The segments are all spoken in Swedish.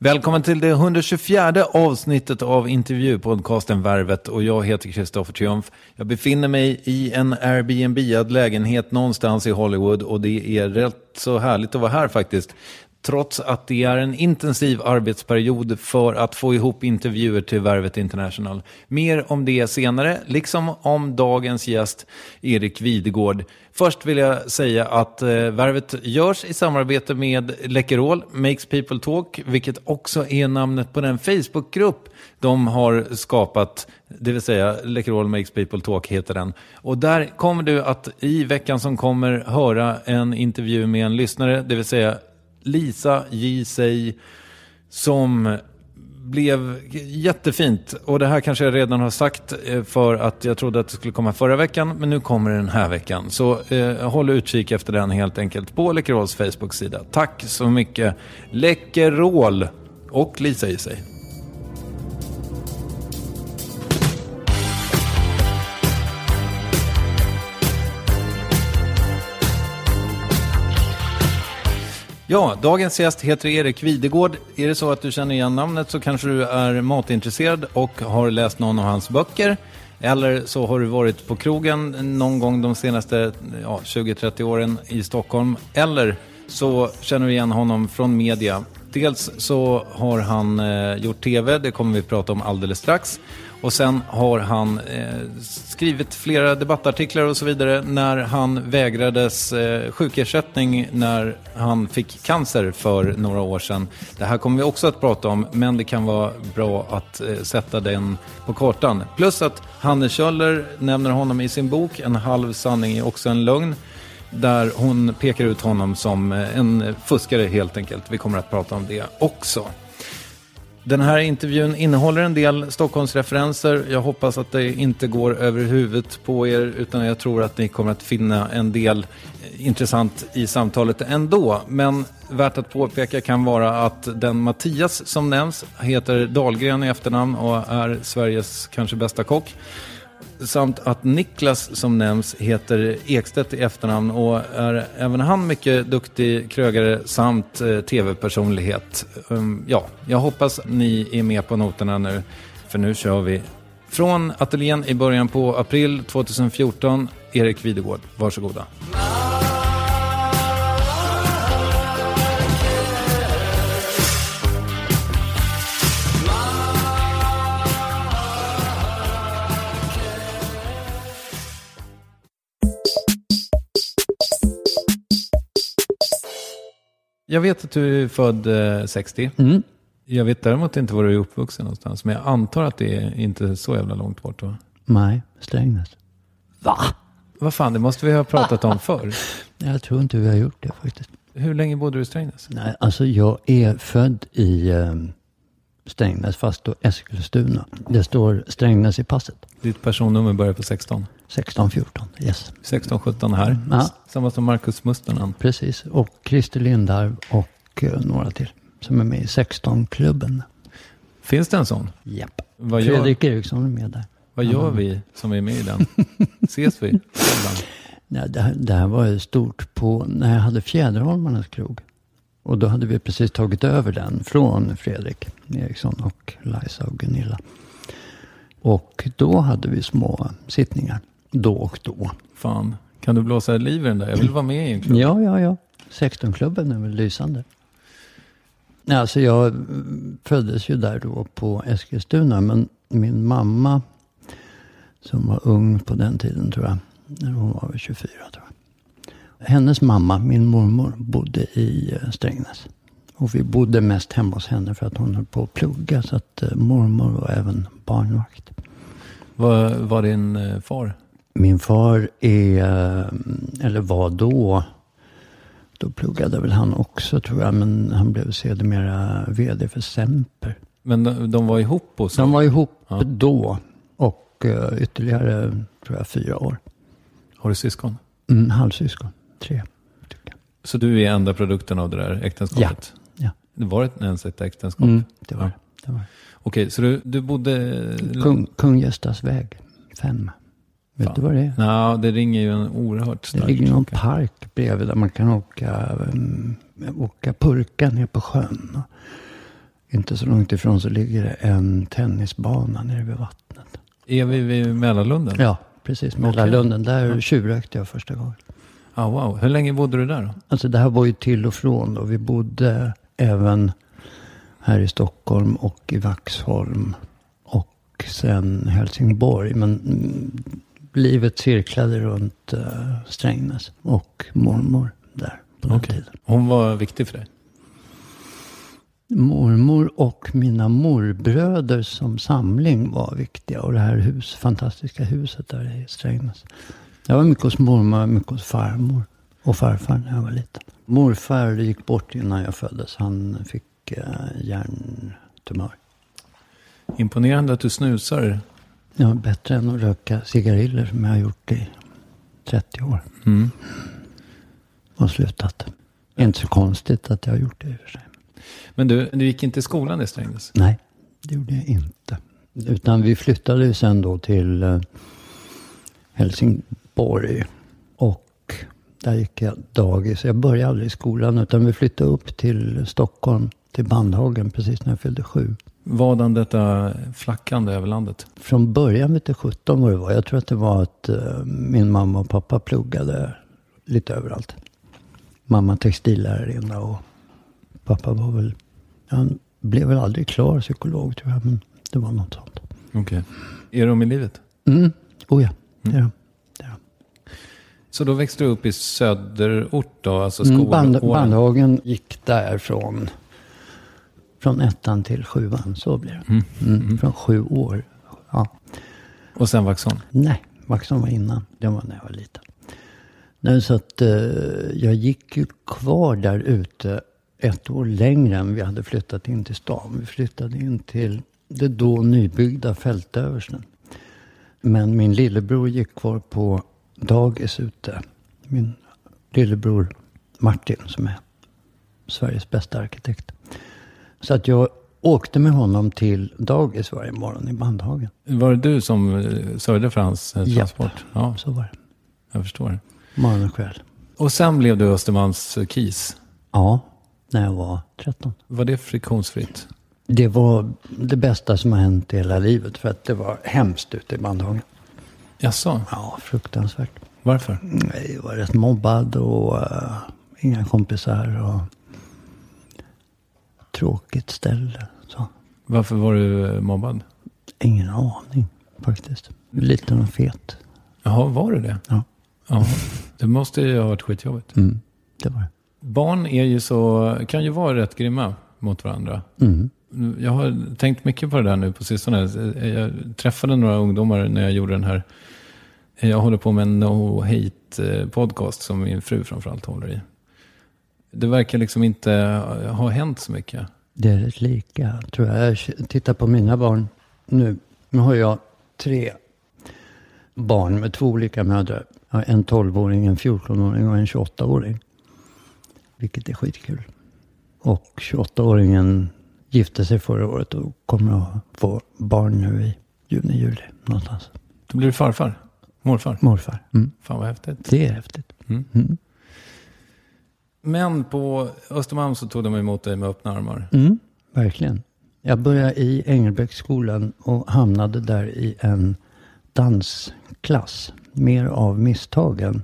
Välkommen till det 124 avsnittet av intervjupodcasten Värvet och jag heter Kristoffer Triumf. Jag befinner mig i en Airbnb lägenhet någonstans i Hollywood och det är rätt så härligt att vara här faktiskt. Trots att det är en intensiv arbetsperiod för att få ihop intervjuer till Värvet International. Mer om det senare, liksom om dagens gäst Erik Videgård. Först vill jag säga att eh, Värvet görs i samarbete med Läkerol, Makes People Talk, vilket också är namnet på den Facebookgrupp de har skapat, det vill säga Läkerol Makes People Talk heter den. Och där kommer du att i veckan som kommer höra en intervju med en lyssnare, det vill säga Lisa J. Sey, som blev jättefint. Och det här kanske jag redan har sagt eh, för att jag trodde att det skulle komma förra veckan. Men nu kommer det den här veckan. Så eh, håll utkik efter den helt enkelt på Läkerols Facebook-sida. Tack så mycket Läkerol och Lisa i sig. Ja, dagens gäst heter Erik Videgård. Är det så att du känner igen namnet så kanske du är matintresserad och har läst någon av hans böcker. Eller så har du varit på krogen någon gång de senaste ja, 20-30 åren i Stockholm. Eller så känner du igen honom från media. Dels så har han eh, gjort tv, det kommer vi prata om alldeles strax. Och sen har han eh, skrivit flera debattartiklar och så vidare när han vägrades eh, sjukersättning när han fick cancer för några år sedan. Det här kommer vi också att prata om, men det kan vara bra att eh, sätta den på kartan. Plus att Hanne Kjöller nämner honom i sin bok En halv sanning är också en lögn. Där hon pekar ut honom som eh, en fuskare helt enkelt. Vi kommer att prata om det också. Den här intervjun innehåller en del Stockholmsreferenser. Jag hoppas att det inte går över huvudet på er utan jag tror att ni kommer att finna en del eh, intressant i samtalet ändå. Men värt att påpeka kan vara att den Mattias som nämns heter Dahlgren i efternamn och är Sveriges kanske bästa kock. Samt att Niklas som nämns heter Ekstedt i efternamn och är även han mycket duktig krögare samt eh, tv-personlighet. Um, ja, jag hoppas ni är med på noterna nu, för nu kör vi. Från ateljén i början på april 2014, Erik Videgård, varsågoda. Jag vet att du är född eh, 60. Mm. Jag vet däremot inte var du är uppvuxen någonstans. Men jag antar att det är inte så jävla långt bort va? Nej, Strängnäs. Va? Vad fan, det måste vi ha pratat om förr. Jag tror inte vi har gjort det faktiskt. Hur länge bodde du i Strängnäs? Nej, alltså jag är född i eh, Strängnäs, fast då Eskilstuna. Det står Strängnäs i passet. Ditt personnummer börjar på 16. 1614, yes. 16, 17 här. Ja. Samma som Marcus Mustonen. Precis. Och Christer Lindarw och eh, några till. Som är med i 16-klubben. Finns det en sån? Japp. Vad gör, Fredrik Eriksson är med där. vad gör vi som är med i den? Ses vi? Nej, det, här, det här var ju stort på när jag hade Fjäderholmarnas krog. Och då hade vi precis tagit över den från Fredrik Eriksson och Liza och Gunilla. Och då hade vi små sittningar. Då och då. Fan, kan du blåsa liv i den där? Jag vill vara med i en klubb. Ja, ja, ja. 16-klubben är väl lysande. Alltså jag föddes ju där då på Eskilstuna. Men min mamma, som var ung på den tiden tror jag. När hon var väl 24 tror jag. Hennes mamma, min mormor, bodde i eh, Strängnäs. Och vi bodde mest hemma hos henne för att hon höll på att plugga. Så att eh, mormor var även barnvakt. Vad var din eh, far? Min far är, eller var då, då pluggade väl han också tror jag. Men han blev sedermera vd för Semper. Men de, de var ihop och så? De var ihop Ja. då. Och ytterligare, tror jag, fyra år. Har du syskon? Mm, halvsyskon. Tre, jag. Så du är enda produkten av det där äktenskapet? Ja. Det var ett, ens ett äktenskap? Mm, det var det. det, var det. Okej, så du, du bodde... Kung, Kung Göstas väg, fem. Vet Fan. du vad det är? Ja, det ringer ju en oerhört Det stark ligger någon klocka. park bredvid där man kan åka, um, åka purka ner på sjön. Inte så långt ifrån så ligger det en tennisbana nere vid vattnet. Är vi vid Mälarlunden? Ja, precis. Mälarlunden. Där Ja. tjuvrökte jag första gången. Ah, wow. Hur länge bodde du där då? Alltså det här var ju till och från då. Vi bodde även här i Stockholm och i Vaxholm. Och sen Helsingborg. Men mm, livet cirklade runt uh, Strängnäs och mormor där på den Okej. tiden. Hon var viktig för dig? Mormor och mina morbröder som samling var viktiga. Och det här hus, fantastiska huset där i Strängnäs. Jag var mycket hos mormor, mycket hos farmor och farfar när jag var liten. Morfar gick bort innan jag föddes. Han fick eh, hjärntumör. Imponerande att du snusar. Ja, bättre än att röka cigariller som jag har gjort i 30 år. Mm. Och slutat. Inte så konstigt att jag har gjort det i och för sig. Men du, du gick inte i skolan i Strängnäs? Nej, det gjorde jag inte. Utan vi flyttade sen då till eh, Helsingborg. Och där gick jag dagis. Jag började aldrig i skolan. Utan vi flyttade upp till Stockholm. Till Bandhagen precis när jag fyllde sju. Vadan detta flackande över landet? Från början vet jag 17 vad det var. Jag tror att det var att eh, min mamma och pappa pluggade lite överallt. Mamma textillärarinna och pappa var väl, han blev väl aldrig klar psykolog tror jag. Men det var något sånt. Okej. Är de i livet? Mm. Oh ja, de. Det är de. Så då växte du upp i söderort då? Alltså Mm, skolåren? Band, Bandhagen gick där från, ettan till sjuan. Så blir det. Mm. Från sju år. Ja. Och sen Vaxholm? Nej, Vaxholm var innan. Det var när jag var liten. Nej, så att eh, jag gick ju kvar där ute ett år längre än vi hade flyttat in till stan. Vi flyttade in till det då nybyggda Fältöversten. Men min lillebror gick kvar på dagis ute. Min lillebror Martin som är Sveriges bästa arkitekt. Så att jag åkte med honom till dagis varje morgon i Bandhagen. Var det du som eh, sörjde för hans eh, Japp. transport? Ja, Så var det. jag förstår. Morgon och kväll. Och sen blev du Östermalms eh, KIS. Ja, när jag var 13. Var det friktionsfritt? Det var det bästa som har hänt i hela livet. För att det var hemskt ute i Bandhagen. Jaså? Ja, fruktansvärt. Varför? Jag var rätt mobbad och eh, inga kompisar. Och tråkigt ställe. Så. Varför var du eh, mobbad? Ingen aning faktiskt. Liten och fet. Jaha, var det det? Ja, Ja. Det måste ju ha varit skitjobbigt. mm, det var det. Barn är ju så, kan ju vara rätt grymma mot varandra. Mm. Jag har tänkt mycket på det där nu på sistone. Jag träffade några ungdomar när jag gjorde den här. Jag håller på med en no hate podcast som min fru framförallt håller i. Det verkar liksom inte ha hänt så mycket. Det är rätt lika, tror jag. Jag tittar på mina barn nu. Nu har jag tre barn med två olika mödrar. En 12-åring, en 14-åring och en 28-åring. Vilket är skitkul. Och 28-åringen gifte sig förra året och kommer att få barn nu i juni, juli någonstans. Då blir du farfar. Morfar. Morfar. Mm. Fan vad häftigt. Det är häftigt. Men på Östermalm så tog de emot dig med öppna armar. Mm, verkligen. Jag började i Engelbrektsskolan och hamnade där i en dansklass. Mer av misstag än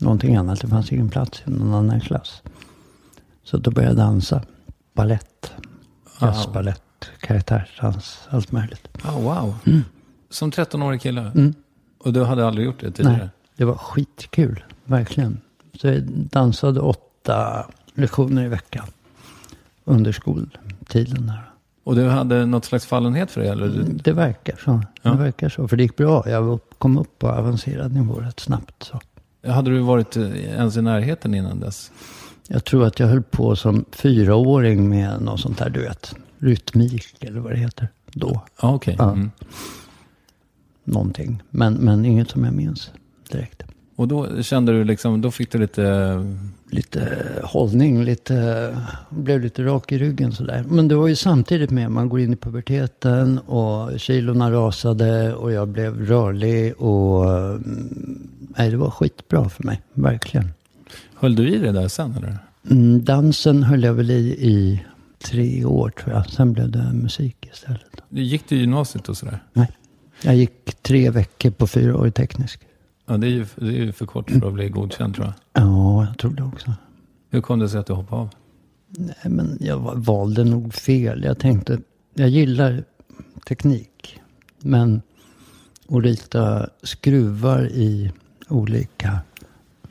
någonting annat. Det fanns ingen plats i någon annan klass. Så då började jag dansa. Ballett, jazzbalett, karaktärsdans, allt möjligt. Oh, wow. Som 13-årig kille. Mm. Och du hade aldrig gjort det tidigare? Nej, det var skitkul. Verkligen. Så jag dansade åtta lektioner i veckan. Under skoltiden där. Och du hade något slags fallenhet för det? Eller? Det verkar så. Ja. Det verkar så. För det gick bra. Jag kom upp på avancerad nivå rätt snabbt. Så. Hade du varit eh, ens i närheten innan dess? Jag tror att jag höll på som fyraåring med något sånt där, du vet. Rytmik eller vad det heter. Då. Ja, okej. Ja. Mm. Någonting. Men, men inget som jag minns direkt. Och då kände du liksom, då fick du lite... Lite hållning, lite, blev lite rak i ryggen sådär. Men det var ju samtidigt med, man går in i puberteten och kilorna rasade och jag blev rörlig och mm, nej, det var skitbra för mig, verkligen. Höll du i det där sen eller? Mm, dansen höll jag väl i i tre år tror jag. Sen blev det musik istället. Gick du i gymnasiet och sådär? Nej, jag gick tre veckor på fyra år i teknisk. Ja, det är ju, det är ju för kort för att bli godkänd tror jag. Ja, jag tror det också. Hur kom det sig att du hoppade av? Nej, men jag va- valde nog fel. Jag tänkte, jag gillar teknik. Men att rita skruvar i olika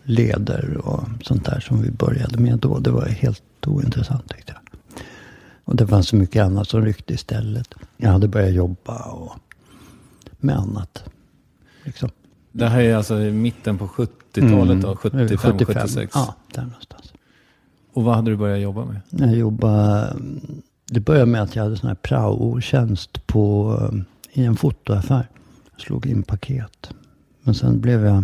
leder och sånt där som vi började med då. Det var helt ointressant tyckte jag. Och det fanns så mycket annat som ryckte istället. Jag hade börjat jobba och med annat. Liksom. Det här är alltså i mitten på 70-talet då? 75, 76? Mm. Ja, där någonstans. Och vad hade du börjat jobba med? Jag jobbade, det började med att jag hade sån här prao-tjänst på, i en fotoaffär. Jag slog in paket. Men sen blev jag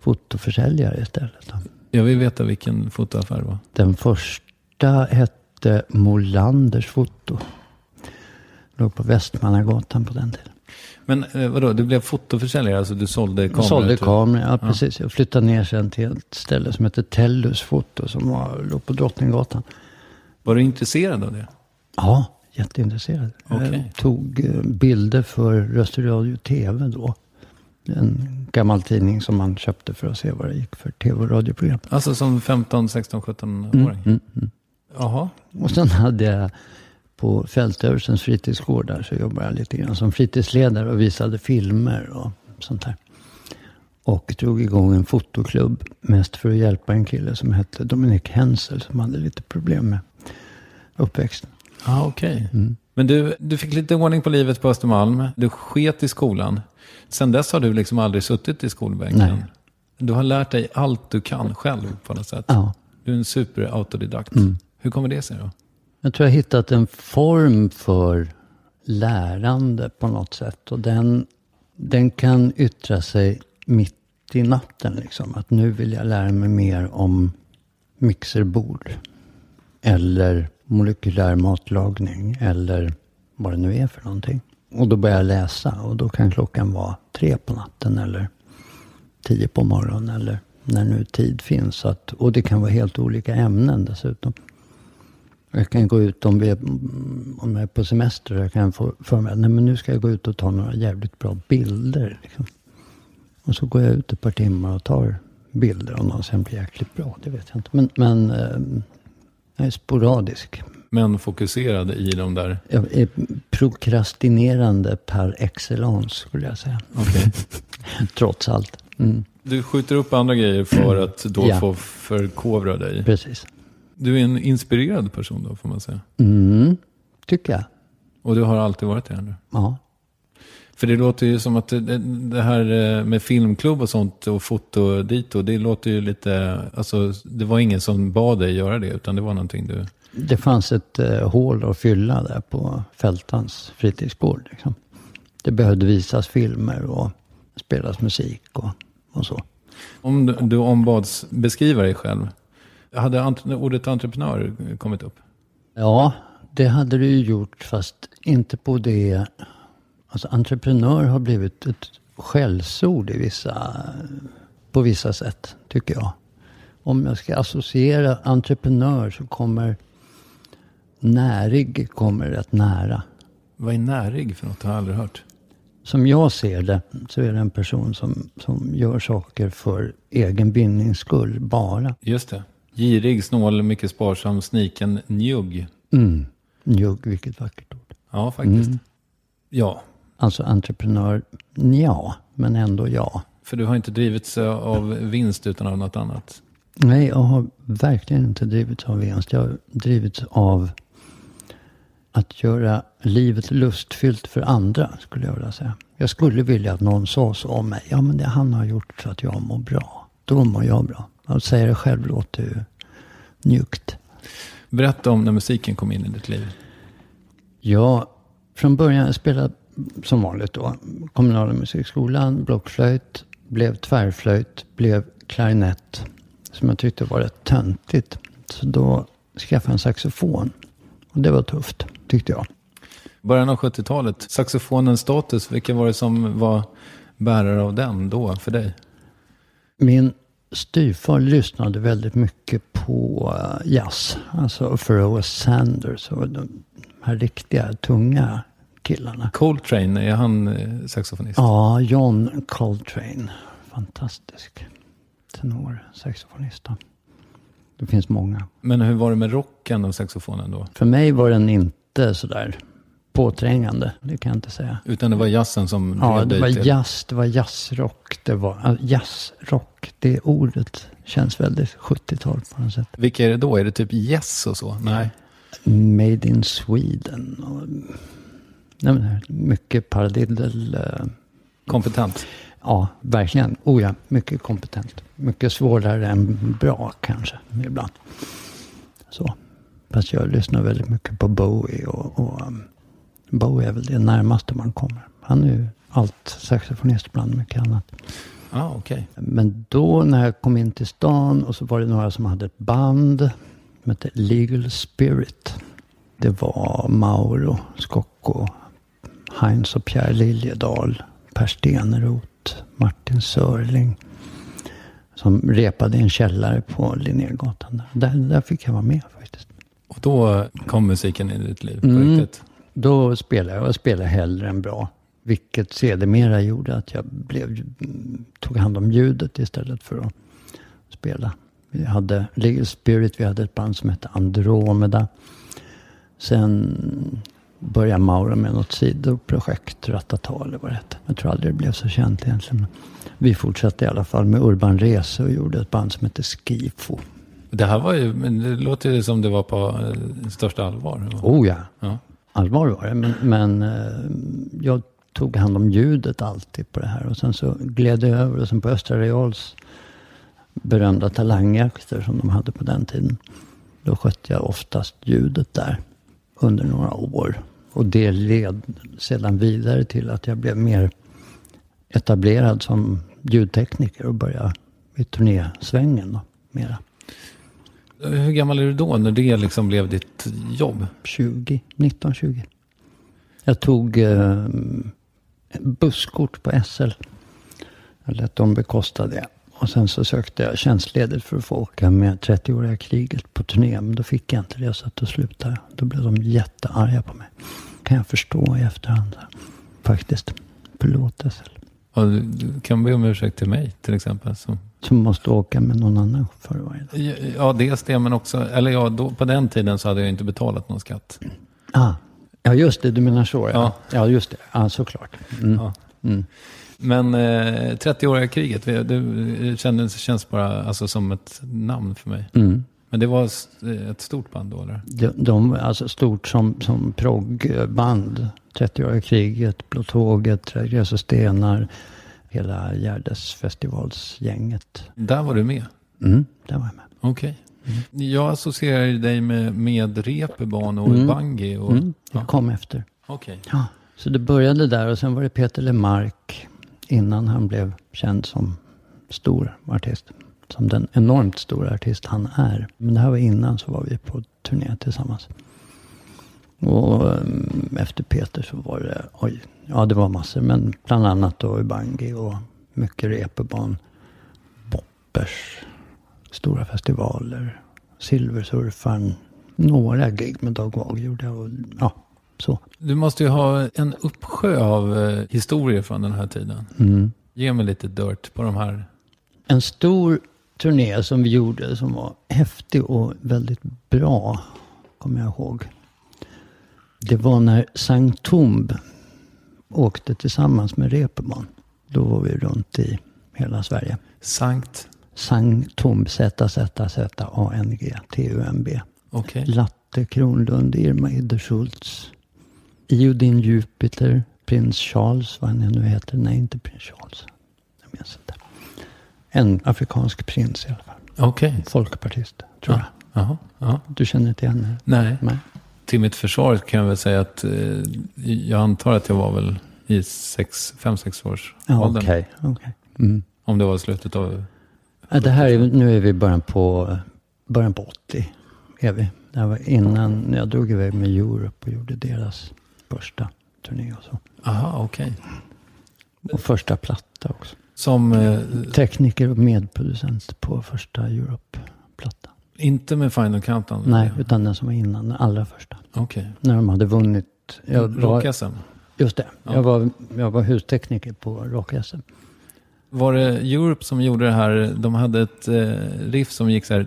fotoförsäljare istället. Jag vill veta vilken fotoaffär det var. Den första hette Molanders foto. Låg på Västmannagatan på den tiden. Men eh, vadå, du blev fotoförsäljare? Alltså du sålde kameror? Jag sålde till- kameror, ja precis. Jag flyttade ner sen till ett ställe som heter Tellus foto som var, låg på Drottninggatan. Var du intresserad av det? Ja, jätteintresserad. Okej. Jag tog eh, bilder för Röster Radio TV då. En gammal tidning som man köpte för att se vad det gick för tv och radioprogram. Alltså som 15, 16, 17-åring? Mm, mm. Jaha. Och sen hade jag på Fältöversens fritidsgård där så jobbade jag lite grann som fritidsledare och visade filmer och sånt där. Och drog igång en fotoklubb mest för att hjälpa en kille som hette Dominik Hensel som hade lite problem med uppväxten. Ah, okej. Men du, du fick lite ordning på livet på Östermalm. Du sket i skolan. Sen dess har du liksom aldrig suttit i skolbänken. Nej. Du har lärt dig allt du kan själv på något sätt. Ja. Du är en superautodidakt. Hur kommer det sig då? Jag tror jag har hittat en form för lärande på något sätt. Och den, den kan yttra sig mitt i natten. Liksom. Att nu vill jag lära mig mer om mixerbord. Eller molekylär matlagning. Eller vad det nu är för någonting. Och då börjar jag läsa. Och då kan klockan vara tre på natten. Eller tio på morgonen. Eller när nu tid finns. Att, och det kan vara helt olika ämnen dessutom. Jag kan gå ut om, vi är, om jag är på semester. Jag kan få för mig att nej, men nu ska jag gå ut och ta några jävligt bra bilder. Liksom. Och så går jag ut ett par timmar och tar bilder. Om de sen blir jäkligt bra, det vet jag inte. Men, men eh, jag är sporadisk. Men fokuserade i de där. Jag är prokrastinerande par excellence skulle jag säga. Okej. Trots allt. Mm, Du skjuter upp andra grejer för att då Ja. få förkovra dig. precis. Du är en inspirerad person då får man säga. Mm, tycker jag. Och du har alltid varit det. Eller? Ja. För det låter ju som att det, här eh, med filmklubb och sånt och foto dit och det låter ju lite, alltså det var ingen som bad dig göra det utan det var någonting du, Det fanns ett eh, hål att fylla där på Fältans fritidsgård. Liksom. Det behövde visas filmer och spelas musik och, och så. om du, du ombads beskriva dig själv, hade ant- ordet entreprenör kommit upp? Ja, det hade du ju gjort fast inte på det. Alltså entreprenör har blivit ett skällsord i vissa, på vissa sätt, tycker jag. Om jag ska associera entreprenör så kommer närig kommer rätt nära. Vad är närig för något? Det har jag aldrig hört. Som jag ser det så är det en person som, som gör saker för egen vinnings skull bara. Just det. Girig, snål, mycket sparsam, sniken, njugg. Mm. Njugg, vilket vackert ord. Ja, faktiskt. Ja, Alltså entreprenör, ja, men ändå ja. för du har inte drivits av vinst utan av något annat. Nej, jag har verkligen inte drivits av vinst. Jag har drivits av att göra livet lustfyllt för andra, skulle jag vilja säga. Jag skulle vilja att någon sa så om mig. Ja, men det han har gjort så att jag mår bra. Då mår jag bra. Att säga det själv låter ju njuggt. Berätta om när musiken kom in i ditt liv. Jag, från början jag spelade som vanligt då. Kommunala musikskolan, blockflöjt, blev tvärflöjt, blev klarinett. Som jag tyckte var rätt töntigt. Så då skaffade jag en saxofon. Och det var tufft, tyckte jag. Början av 70-talet, saxofonens status, vilka var det som var bärare av den då för dig? Min styvfar lyssnade väldigt mycket på eh, jazz. Alltså Pharoah Sanders och de här riktiga tunga killarna. Coltrane, är han eh, saxofonist? Ja, John Coltrane. Fantastisk tenor, saxofonist. Det finns många. Men hur var det med rocken och saxofonen då? För mig var den inte sådär påträngande. Det kan jag inte säga. Utan det var jazzen som Ja, det var till... jazz, det var jazzrock. Det var ja, jazzrock. Det ordet känns väldigt 70-tal på något sätt. Vilka är det då? Är det typ Yes och så? Nej. Made in Sweden. Och, nej, men, mycket paradiddle. eh, Kompetent. Ja, verkligen. Oh ja, mycket kompetent. Mycket svårare än bra kanske ibland. Så. Fast jag lyssnar väldigt mycket på Bowie och, och um, Bowie är väl det närmaste man kommer. Han är ju allt saxofonist bland mycket annat. Ah, okej. Men då när jag kom in till stan och så var det några som hade ett band som hette Legal Spirit. Det var Mauro Scocco, Heinz och Pierre Liljedahl, Per Steneroth, Martin Sörling. Som repade i en källare på Linnégatan. Där, där fick jag vara med faktiskt. Och då kom musiken in i ditt liv på Mm. riktigt? Då spelade jag och spelade hellre än bra. Vilket sedermera gjorde att jag blev, tog hand om ljudet istället för att spela. Vi hade Legal Spirit, vi hade ett band som hette Andromeda. Sen började Mauro med något sidoprojekt, Ratata eller vad det hette. Jag tror aldrig det blev så känt egentligen. Vi fortsatte i alla fall med Urban Rese och gjorde ett band som hette Skifo. Det här var ju, men det låter ju som det var på eh, största allvar. Oh ja, Ja allvar var det. Men, men eh, jag tog hand om ljudet alltid på det här. Och sen så gled jag över och sen på Östra Reals berömda talangjakter som de hade på den tiden. Då skötte jag oftast ljudet där under några år. Och det led sedan vidare till att jag blev mer etablerad som ljudtekniker och började i turnésvängen då, mera. Hur gammal är du då när det liksom blev ditt jobb? 20, 19, 20. Jag tog eh, busskort på SL. Jag lät dem bekosta det. Och sen så sökte jag tjänstledigt för att få åka med 30-åriga kriget på turné. Men då fick jag inte det så att då slutade jag. Då blev de jättearga på mig. Kan jag förstå i efterhand. Faktiskt. Förlåt SL. Ja, du, kan be om ursäkt till mig till exempel. Som, Som måste åka med någon annan chaufför varje dag. ja, dels det, men också, eller ja, då, på den tiden så hade jag inte betalat någon skatt. Ah. Ja, just det. Du menar så ja. Ja. Ja, just det. Ja, såklart. Mm. Ja. Mm. Men eh, 30-åriga kriget, det, det kändes, känns bara alltså, som ett namn för mig. Mm. Men det var eh, ett stort band då eller? De, de var alltså stort som, som proggband. 30-åriga kriget, Blå tåget, Trädgräs och stenar. Hela Gärdesfestivalsgänget. Där var du med? Mm, där var jag med. Okej. Jag associerar dig med, med Reeperbahn och Mm. Bangi. Och, Mm, det ja. kom efter. Okej. Ja. Så det började där och sen var det Peter Lemark innan han blev känd som stor artist. Som den enormt stora artist han är. Men det här var innan så var vi på turné tillsammans. Och mm, efter Peter så var det, oj, ja det var massor. Men bland annat då Ubangi och mycket Reeperbahn. Boppers, stora festivaler, Silversurfaren. Några gig med Dag Wag gjorde jag och ja, så. Du måste ju ha en uppsjö av eh, historier från den här tiden. Mm. Ge mig lite dirt på de här. En stor turné som vi gjorde som var häftig och väldigt bra, kommer jag ihåg. Det var när Sankt Tomb åkte tillsammans med Reeperbahn. Då var vi runt i hela Sverige. Sankt, Sankt Tomb, Z-Z-Z-A-N-G, T-U-M-B. okej. Latte Kronlund, Irma Idde-Schultz, Iodin Jupiter, Prins Charles, vad han nu heter. Nej, inte Prins Charles. Jag minns inte. En afrikansk prins i alla fall. Okej. Folkpartist, tror jag. Jaha, ja. Du känner inte igen henne? Nej. Nej. Till mitt försvar kan jag väl säga att eh, jag antar att jag var väl i sex, fem, sex års Ja, åldern. okej. okej. Mm. Om det var slutet av... Ja, det här är, nu är vi början på, början på 80. Är vi. Det här var innan jag drog iväg med Europe och gjorde deras första turné och så. Aha, okej. Och första platta också. Som eh, Tekniker och medproducent på första Europe-plattan. Inte med Final Countdown? Nej, utan den som var innan, den allra första. Okej. När de hade vunnit. Rock-SM. just det, Ja. jag, var, jag var hustekniker på Rock-SM. Var det Europe som gjorde det här? De hade ett eh, riff som gick så här.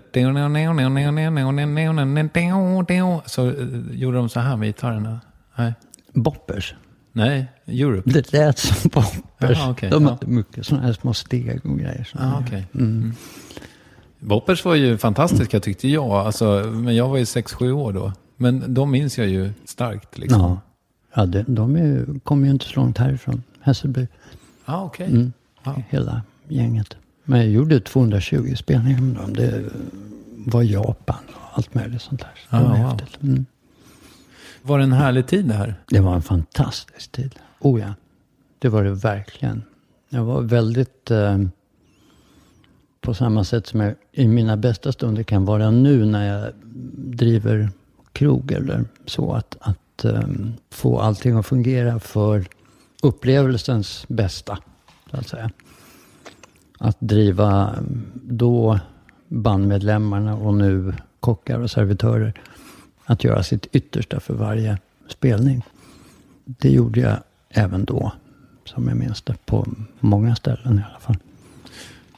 Så eh, gjorde de så här med gitarrerna. Nej, Boppers. Nej Europe. Det lät som Boppers. Jaha, okej, de ja. hade mycket sådana här små steg och grejer. Ah, de okej. gör. Mm. Boppers var ju fantastiska tyckte jag. Alltså, men jag var ju 6-7 år då. Men de minns jag ju starkt. Liksom. Ja, ja det, de är, ju- kommer ju inte så långt härifrån. Hässelby. Ah, okej. Mm. Ja. Hela gänget. Men jag gjorde 220 spelningar med dem. Det var Japan och allt möjligt sånt där. Så det Ah, var wow. häftigt. Mm. Var det en härlig tid det här? Det var en fantastisk tid. Oh ja, det var det verkligen. Jag var väldigt, eh, på samma sätt som jag i mina bästa stunder kan vara nu när jag driver krog eller så. Att, att um, få allting att fungera för upplevelsens bästa, så att säga. Att driva ehm, då bandmedlemmarna och nu kockar och servitörer att göra sitt yttersta för varje spelning. Det gjorde jag även då, som jag minns det, på många ställen i alla fall.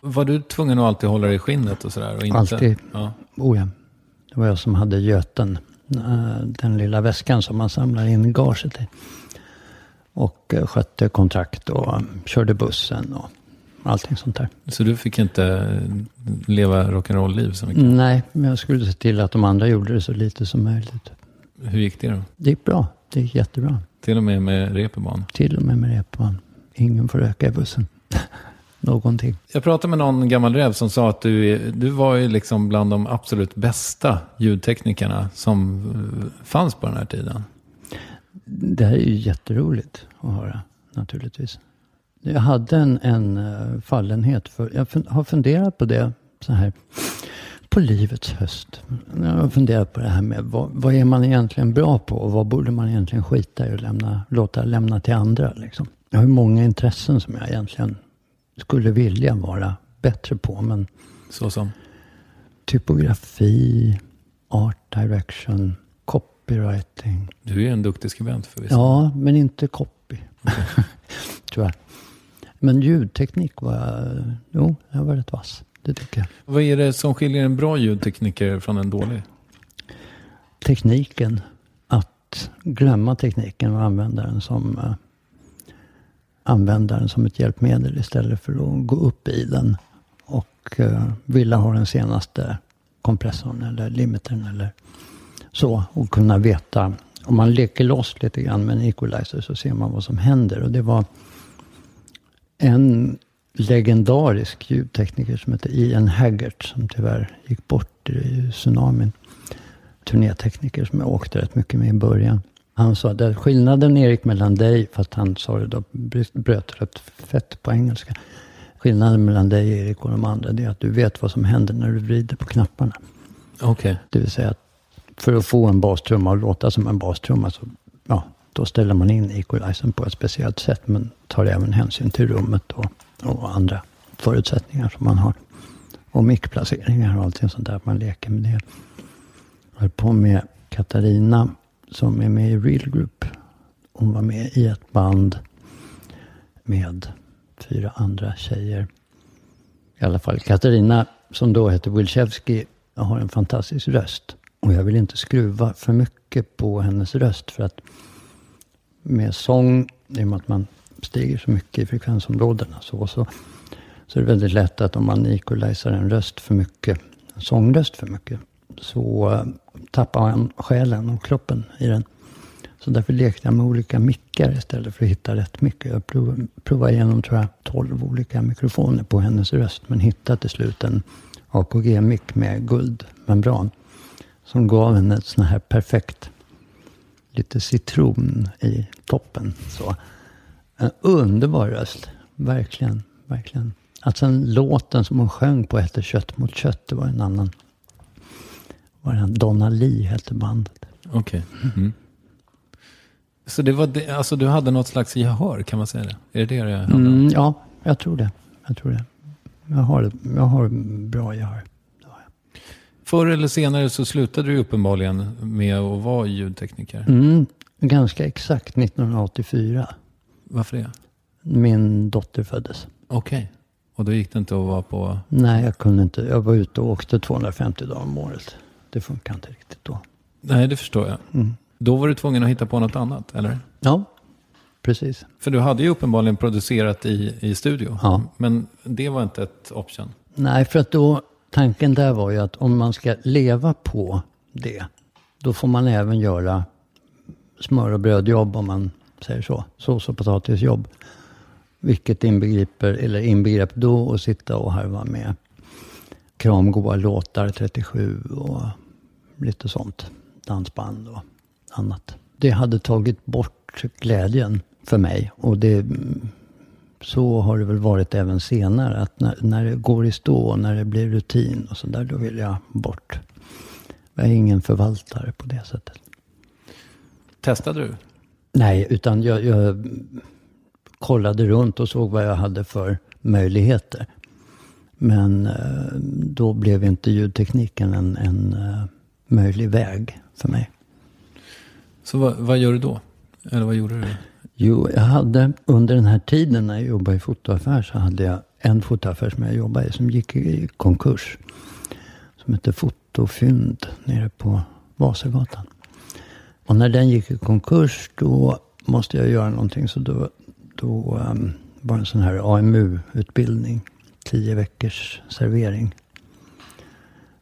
Var du tvungen att alltid hålla dig i skinnet och sådär? Och inte... Alltid. Ja. Oh ja. Det var jag som hade göten eh, den lilla väskan som man samlar in gaget i. Och eh, skötte kontrakt och eh, körde bussen och allting sånt där. Så du fick inte leva rock'n'roll-liv så mycket? Nej, men jag skulle se till att de andra gjorde det så lite som möjligt. Hur gick det då? Det gick bra. Det gick jättebra. Till och med med reeperbahn? Till och med med repan. Ingen får röka i bussen. Någonting. Jag pratade med någon gammal räv som sa att du, du var ju liksom bland de absolut bästa ljudteknikerna som eh, fanns på den här tiden. Det här är ju jätteroligt att höra naturligtvis. Jag hade en, en eh, fallenhet för, jag fun- har funderat på det så här på livets höst. Jag har funderat på det här med vad, vad är man egentligen bra på och vad borde man egentligen skita i och lämna, låta lämna till andra. Liksom. Jag har ju många intressen som jag egentligen skulle vilja vara bättre på. Men Så som? typografi, art direction, copywriting. Du är en duktig skribent förvisso. Ja, men inte copy. Tyvärr. Men ljudteknik var jag, jo, jag var rätt vass. Det tycker jag. Vad är det som skiljer en bra ljudtekniker från en dålig? Tekniken, att glömma tekniken och använda den som, eh, använda den som ett hjälpmedel istället för att gå upp i den och eh, vilja ha den senaste kompressorn eller limitern eller så. Och kunna veta, om man leker loss lite grann med en equalizer så ser man vad som händer. Och det var en legendarisk ljudtekniker som hette Ian Haggart som tyvärr gick bort i tsunamin. Turnétekniker som jag åkte rätt mycket med i början. Han sa att skillnaden Erik mellan dig, fast han sa det då, bröt rätt fett på engelska. Skillnaden mellan dig Erik och de andra det är att du vet vad som händer när du vrider på knapparna. Okej. Det vill säga att för att få en bastrumma att låta som en bastrumma så ja, då ställer man in equalizern på ett speciellt sätt. Men tar även hänsyn till rummet och, och andra förutsättningar som man har. Och mickplaceringar och allting sånt där. Man leker med det. Jag höll på med Katarina som är med i Real Group. Hon var med i ett band med fyra andra tjejer. I alla fall Katarina, som då heter Wilczewski, har en fantastisk röst. Och jag vill inte skruva för mycket på hennes röst. För att med sång, i och med att man stiger så mycket i frekvensområdena, så, så, så är det väldigt lätt att om man equalizar en röst för mycket, en sångröst för mycket, så tappade tappar man själen och kroppen i den. Så därför lekte jag med olika mickar istället för att hitta rätt mick. Jag provade igenom, tror jag, 12 olika mikrofoner på hennes röst. Men hittade till slut en AKG-mick med guldmembran. Som gav henne ett sån här perfekt, lite citron i toppen. Så. En underbar röst. Verkligen, verkligen. Att sen låten som hon sjöng på hette Kött mot kött, det var en annan. Var den Donna Lee hette bandet. Okej. Mm. Så det var det, alltså du hade något slags gehör, kan man säga det? Är det det det handlar om? Mm, ja, jag tror det. Jag tror det. Jag har, jag har bra gehör. Förr eller senare så slutade du uppenbarligen med att vara ljudtekniker. Mm, ganska exakt 1984. Varför det? Min dotter föddes. Okej. Och då gick det inte att vara på... Nej, jag kunde inte. Jag var ute och åkte 250 dagar om året. Det funkar inte riktigt då. Nej, det förstår jag. Mm. Då var du tvungen att hitta på något annat, eller? Ja, precis. För du hade ju uppenbarligen producerat i, i studio. Ja. Men det var inte ett option. Nej, för att då, tanken där var ju att om man ska leva på det, då får man även göra smör och brödjobb om man säger så. Sås och potatisjobb. Vilket inbegriper, eller inbegrep då att sitta och harva med kramgoa låtar 37 och lite sånt. Dansband och annat. Det hade tagit bort glädjen för mig. Och det, så har det väl varit även senare. Att när, när det går i stå, när det blir rutin och sådär, då vill jag bort. Jag är ingen förvaltare på det sättet. Testade du? Nej, utan jag, jag kollade runt och såg vad jag hade för möjligheter. Men eh, då blev inte ljudtekniken en, en eh, möjlig väg för mig. Så vad, vad gör du då? Eller vad gjorde du? Jo, jag hade under den här tiden när jag jobbade i fotoaffär så hade jag en fotoaffär som jag jobbade i som gick i konkurs. Som hette Fotofynd nere på Vasagatan. Och när den gick i konkurs då måste jag göra någonting. Så då, då um, var det en sån här AMU-utbildning. Tio veckors servering.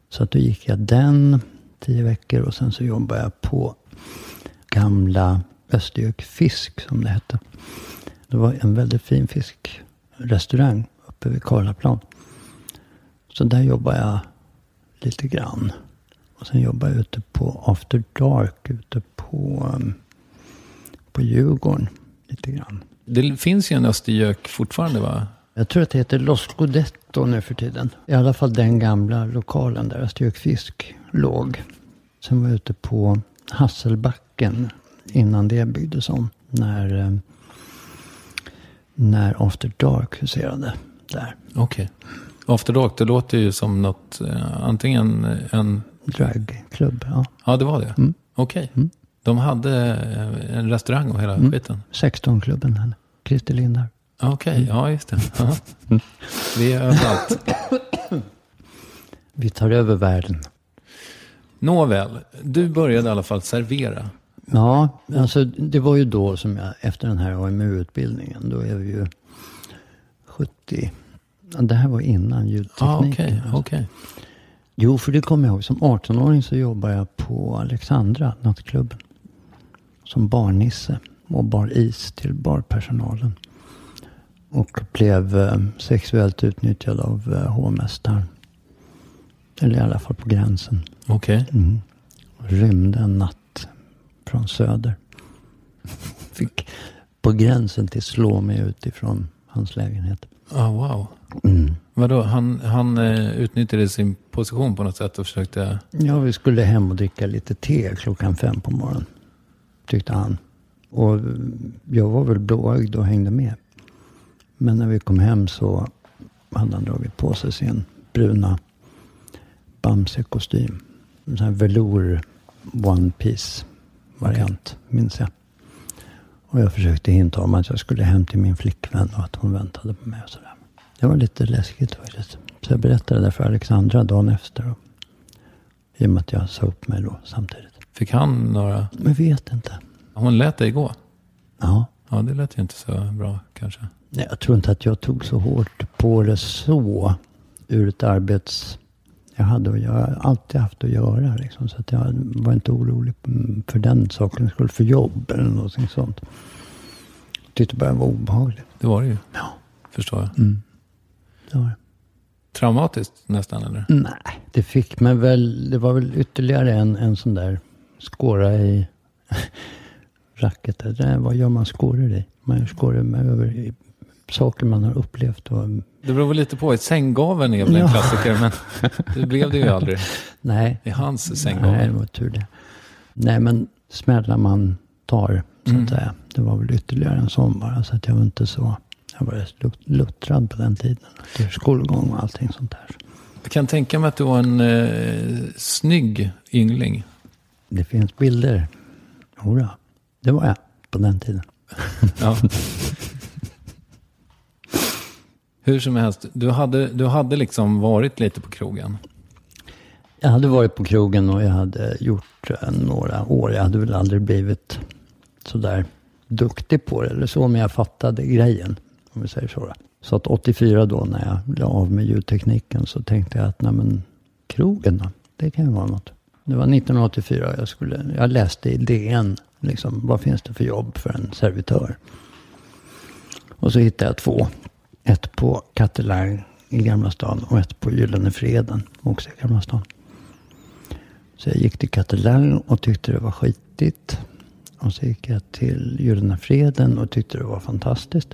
Så att då gick jag den tio veckor och sen så jobbade jag på gamla Östergök Fisk som det hette. Det var en väldigt fin fiskrestaurang uppe vid Karlaplan. Så där jobbade jag lite grann. Och sen jobbade jag ute på After Dark ute på, um, på Djurgården lite grann. Det finns ju en Östergök fortfarande va? Jag tror att det heter Los Scudetto nu för tiden. I alla fall den gamla lokalen där Östergök Fisk låg. Sen var ute på Hasselbacken innan det byggdes om. När, eh, när After Dark huserade där. Okej. After Dark, det låter ju som något, eh, antingen en... Dragklubb, ja. Ja, det var det? Mm. Okej. De hade eh, en restaurang och hela Mm. skiten? 16-klubben, henne. Christer Lindar. Okej, ja just det. Ja. Vi är överallt. Vi tar över världen. Nåväl, du började i alla fall servera. Ja, alltså det var ju då som jag, efter den här AMU-utbildningen, då är vi ju 70. Ja, det här var innan ljudtekniken. Okej, alltså. okej. Jo, för det kommer jag ihåg. Som 18-åring så jobbade jag på Alexandra, nattklubben. Som barnisse och bar is till barpersonalen. Och blev eh, sexuellt utnyttjad av eh, hovmästaren. Eller i alla fall på gränsen. Okej. Mm. Rymde en natt från söder. Fick på gränsen till slå mig utifrån hans lägenhet. Ja, wow. Mm. Vadå, han, han eh, utnyttjade sin position på något sätt och försökte... Ja, vi skulle hem och dricka lite te klockan fem på morgonen. Tyckte han. Och mm, jag var väl blåögd och hängde med. Men när vi kom hem så hade han dragit på sig sin bruna Bamse-kostym. Sån här velour one piece variant, minns jag. Och jag försökte hinta om att jag skulle hem till min flickvän och att hon väntade på mig och sådär. Det var lite läskigt faktiskt. Så jag berättade det för Alexandra dagen efter. Och, I och med att jag sa upp mig då samtidigt. Fick han några... Men vet inte. Hon lät dig gå? Ja. Ja, det lät ju inte så bra kanske. Nej, Jag tror inte att jag tog så hårt på det så. Ur ett arbets... Jag hade jag har alltid haft att göra. Liksom, så att jag var inte orolig mm, för den saken skull. För jobb eller någonting sånt. Jag tyckte bara det var obehagligt. Det var det ju. Ja. Förstår jag. Det var det. Traumatiskt nästan eller? Nej, det fick mig väl. Det var väl ytterligare en, en sån där skåra i racket. Där, vad gör man skåror i? Man gör skåror med över saker man har upplevt. Och, Det beror väl lite på. Ett sänggaveln är väl en Ja. klassiker, men det blev det ju aldrig. nej, I hans nej, det sänggavel. var tur det. Nej, men smällar man tar, så Mm. att säga. Det var väl ytterligare en sån bara. Så att jag var inte så... Jag var rätt lut- luttrad på den tiden. Till skolgång och allting sånt där. Jag kan tänka mig att du var en eh, snygg yngling. Det finns bilder. Jodå, det var jag på den tiden. Ja. Hur som helst, du hade, du hade liksom varit lite på krogen. Jag hade varit på krogen och jag hade gjort eh, några år. Jag hade väl aldrig blivit sådär duktig på det eller så. Men jag fattade grejen, om vi säger så. Då. Så att 84 då när jag la av med ljudtekniken så tänkte jag att nej men krogen då, det kan ju vara något. Det var 1984 jag skulle, jag läste i DN, liksom, vad finns det för jobb för en servitör? Och så hittade jag två. Ett på Kattelang i Gamla stan och ett på Gyllene Freden, också i Gamla stan. Så jag gick till Kattelang och tyckte det var skitigt. Och så gick jag till Gyllene Freden och tyckte det var fantastiskt.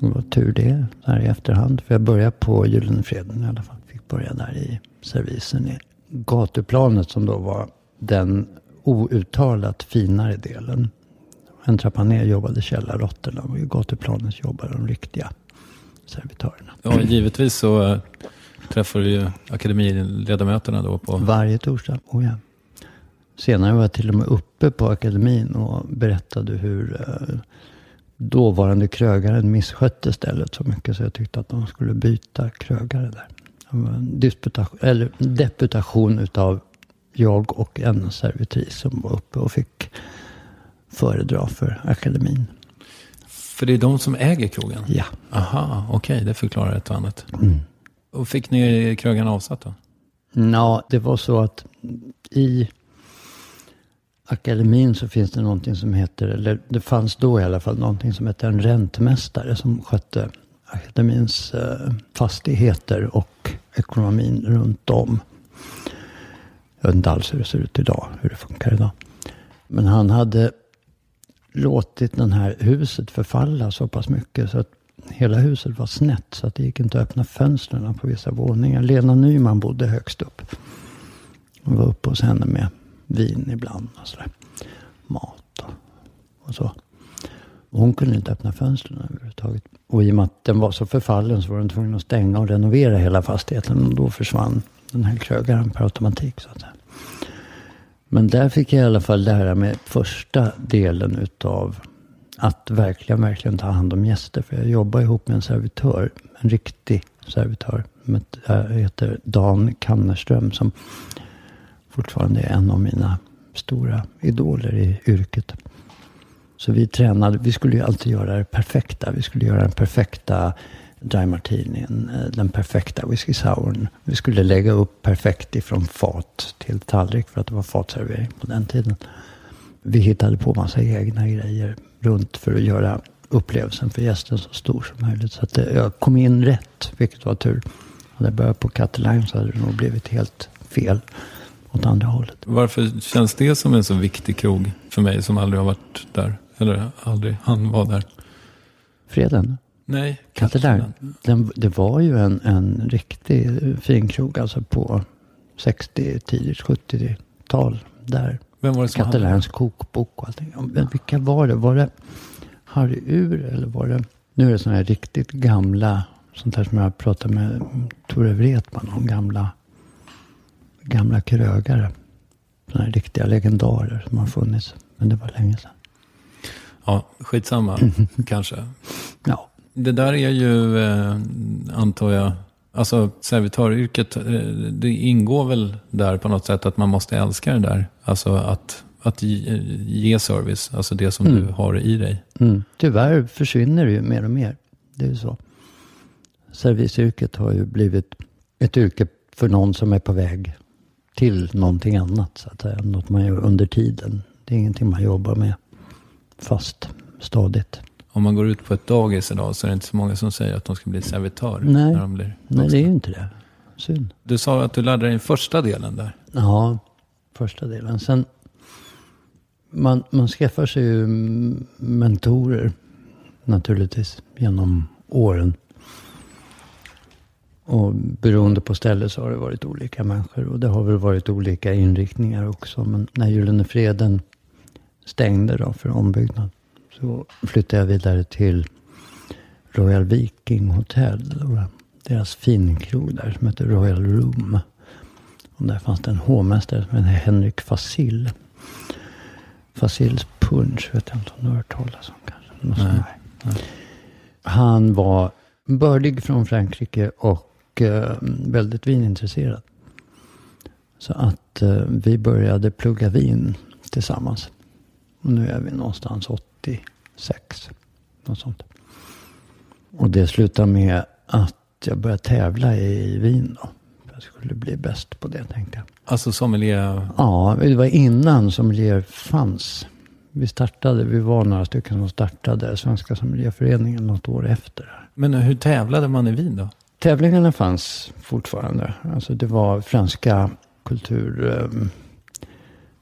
Det var tur det, så här i efterhand. För jag började på Gyllene Freden i alla fall. Fick börja där i servisen i gatuplanet som då var den outtalat finare delen. En trappa ner jobbade källarråttorna och i gatuplanet jobbade de riktiga servitörerna. Ja, givetvis så eh, träffade du ju akademiledamöterna då på... Varje torsdag. Oh ja. Senare var jag till och med uppe på akademin och berättade hur eh, dåvarande krögaren misskötte stället så mycket så jag tyckte att de skulle byta krögare där. Disputation, eller deputation utav jag och en servitris som var uppe och fick föredra för akademin. För det är de som äger krogen? Ja. Aha, okej, det förklarar ett och annat. Mm. Och fick ni krögan avsatt då? Ja, det var så att i akademin så finns det någonting som heter, eller det fanns då i alla fall någonting som heter en räntmästare som skötte akademins eh, fastigheter och ekonomin runt om. Jag vet inte alls hur det ser ut idag, hur det funkar idag. Men han hade låtit det här huset förfalla så pass mycket så att hela huset var snett så att det gick inte att öppna fönstren på vissa våningar. Lena Nyman bodde högst upp. Hon var uppe hos henne med vin ibland och sådär. Mat och, och så. Hon kunde inte öppna fönstren överhuvudtaget. Och i och med att den var så förfallen så var den tvungen att stänga och renovera hela fastigheten. Och då försvann den här krögaren per automatik så att säga. Men där fick jag i alla fall lära mig första delen utav att verkligen, verkligen ta hand om gäster. För jag jobbar ihop med en servitör, en riktig servitör. Jag äh, heter Dan Kannerström som fortfarande är en av mina stora idoler i yrket. Så vi tränade, vi skulle ju alltid göra det perfekta. Vi skulle göra den perfekta dry martinien, eh, den perfekta whisky sourn. Vi skulle lägga upp perfekt ifrån fat till tallrik för att det var fatservering på den tiden. Vi hittade på massa egna grejer runt för att göra upplevelsen för gästen så stor som möjligt. Så att det, jag kom in rätt, vilket var tur. Hade jag börjat på Cataline så hade det nog blivit helt fel åt andra hållet. Varför känns det som en så viktig krog för mig som aldrig har varit där? Eller aldrig han var där? Freden? Nej, Cataline. Den, det var ju en, en riktig fin krog alltså på 60, tidigt 70-tal. Där. Vem var det som hade Catalins kokbok och allting. Men vilka var det? Var det Harry Ur eller var det? Nu är det sådana här riktigt gamla. Sånt här som jag pratade med Tore Wretman om. Gamla, gamla krögare. Sådana här riktiga legendarer som har funnits. Men det var länge sedan. Ja, skitsamma kanske. Ja. Det där är ju, eh, antar jag, alltså servitöryrket, eh, det ingår väl där på något sätt att man måste älska det där. Alltså att, att ge, ge service, alltså det som Mm. du har i dig. Mm. Tyvärr försvinner det ju mer och mer. Det är ju så. Serviceyrket har ju blivit ett yrke för någon som är på väg till någonting annat. Så att säga. Något man gör under tiden. Det är ingenting man jobbar med fast, stadigt. Om man går ut på ett dagis idag så är det inte så många som säger att de ska bli servitör Nej. när de blir Nej, vuxna. det är ju inte det. Synd. Du sa att du lärde dig den första delen där. Ja, första delen. Sen, man, man skaffar sig ju mentorer naturligtvis genom åren. Och beroende på ställe så har det varit olika människor. Och det har väl varit olika inriktningar också. Men när Gyllene Freden stängde då för ombyggnad. Så flyttade jag vidare till Royal Viking Hotel. Deras finkrog där som heter Royal Room. Och där fanns det en hovmästare som hette Henrik Fasil. Fasils punch vet jag inte om du har hört talas om kanske. Sånt där. Han var bördig från Frankrike och eh, väldigt vinintresserad. Så att eh, vi började plugga vin tillsammans. Och nu är vi någonstans 86. Något sånt. Och det slutade med att jag började tävla i vin då. Jag skulle bli bäst på det tänkte jag. Alltså sommelier. Ja, det var innan sommelier fanns. Vi startade, vi var några stycken som startade Svenska sommelierföreningen något år efter. Men hur tävlade man i vin då? Tävlingarna fanns fortfarande. Alltså det var franska kultur... Um,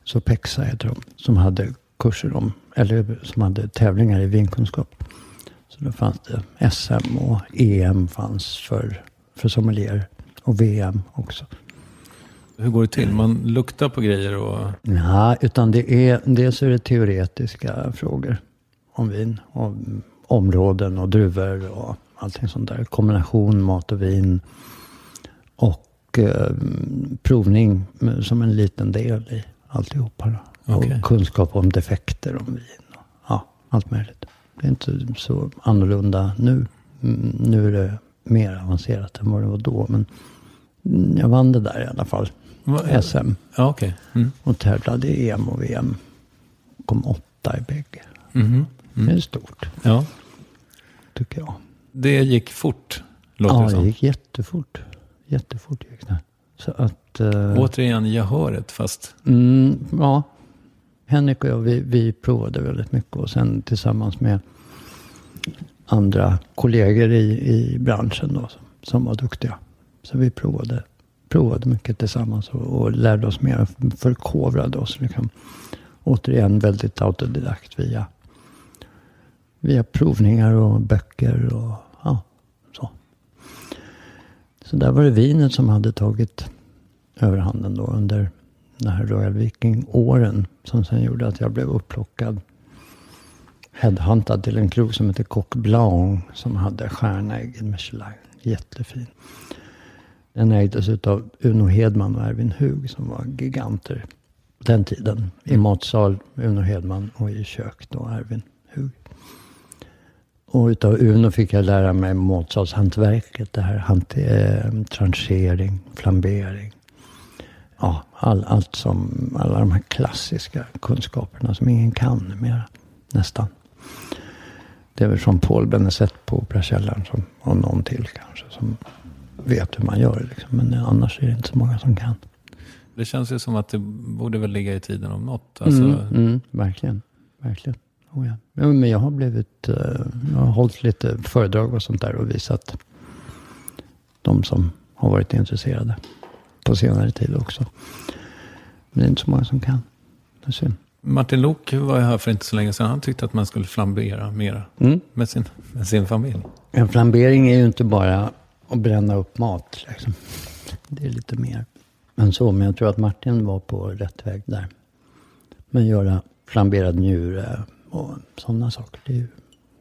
Sopexa heter de. Som hade kurser om, eller som hade tävlingar i vinkunskap. Så då fanns det SM och EM fanns för, för sommelier. Och VM också. Hur går det till? Man luktar på grejer och... Ja, utan det är, dels är det teoretiska frågor om vin. Om områden och druvor och allting sånt där. Kombination mat och vin. Och eh, provning som en liten del i alltihopa. Då. Okej. Och kunskap om defekter om vin. Och, ja, allt möjligt. Det är inte så annorlunda nu. Mm, Nu är det mer avancerat än vad det var då. Men mm, jag vann det där i alla fall. Va- SM. Ja, okej. Mm. Och tävlade i EM och VM. Kom åtta i bägge. Mhm. Det är stort, Ja, tycker jag. det gick fort, låter Ja, det det som. gick jättefort. Jättefort gick det. Så att... eh, Återigen gehöret, fast... Mm, ja. Henrik och jag, vi, vi provade väldigt mycket. Och sen tillsammans med andra kollegor i, i branschen då, som, som var duktiga. Så vi provade, provade mycket tillsammans och, och lärde oss mer. Förkovrade oss. Liksom. Återigen väldigt autodidakt via, via provningar och böcker och ja, så. Så där var det vinet som hade tagit överhanden då under de här Royal Viking-åren. Som sen gjorde att jag blev upplockad. Headhuntad till en krog som heter Coq Blanc. Som hade stjärnägg Michelin. Jättefin. Den ägdes utav Uno Hedman och Erwin Hug som var giganter. Den tiden. I matsal Uno Hedman och i kök då Erwin Hug. Och utav Uno fick jag lära mig matsalshantverket. Det här hant- eh, tranchering, flambering. Ja, all, allt som, alla de här klassiska kunskaperna som ingen kan numera. Nästan. Det är väl från Paul Benezet på Operakällaren som, och någon till kanske som vet hur man gör. Liksom. Men annars är det inte så många som kan. Det känns ju som att det borde väl ligga i tiden om något. Alltså, Mm, mm, verkligen. Verkligen. Oh ja. Ja, men jag har blivit, eh, jag har hållit lite föredrag och sånt där och visat de som har varit intresserade på senare tid också. Men det är inte så många som kan. Det är synd. Martin Lok var här för inte så länge sedan. Han tyckte att man skulle flambera mera Mm. med, sin, med sin familj. En flambering är ju inte bara att bränna upp mat. Liksom. Det är lite mer än så. Men jag tror att Martin var på rätt väg där. Men göra flamberad njure och sådana saker. Det är,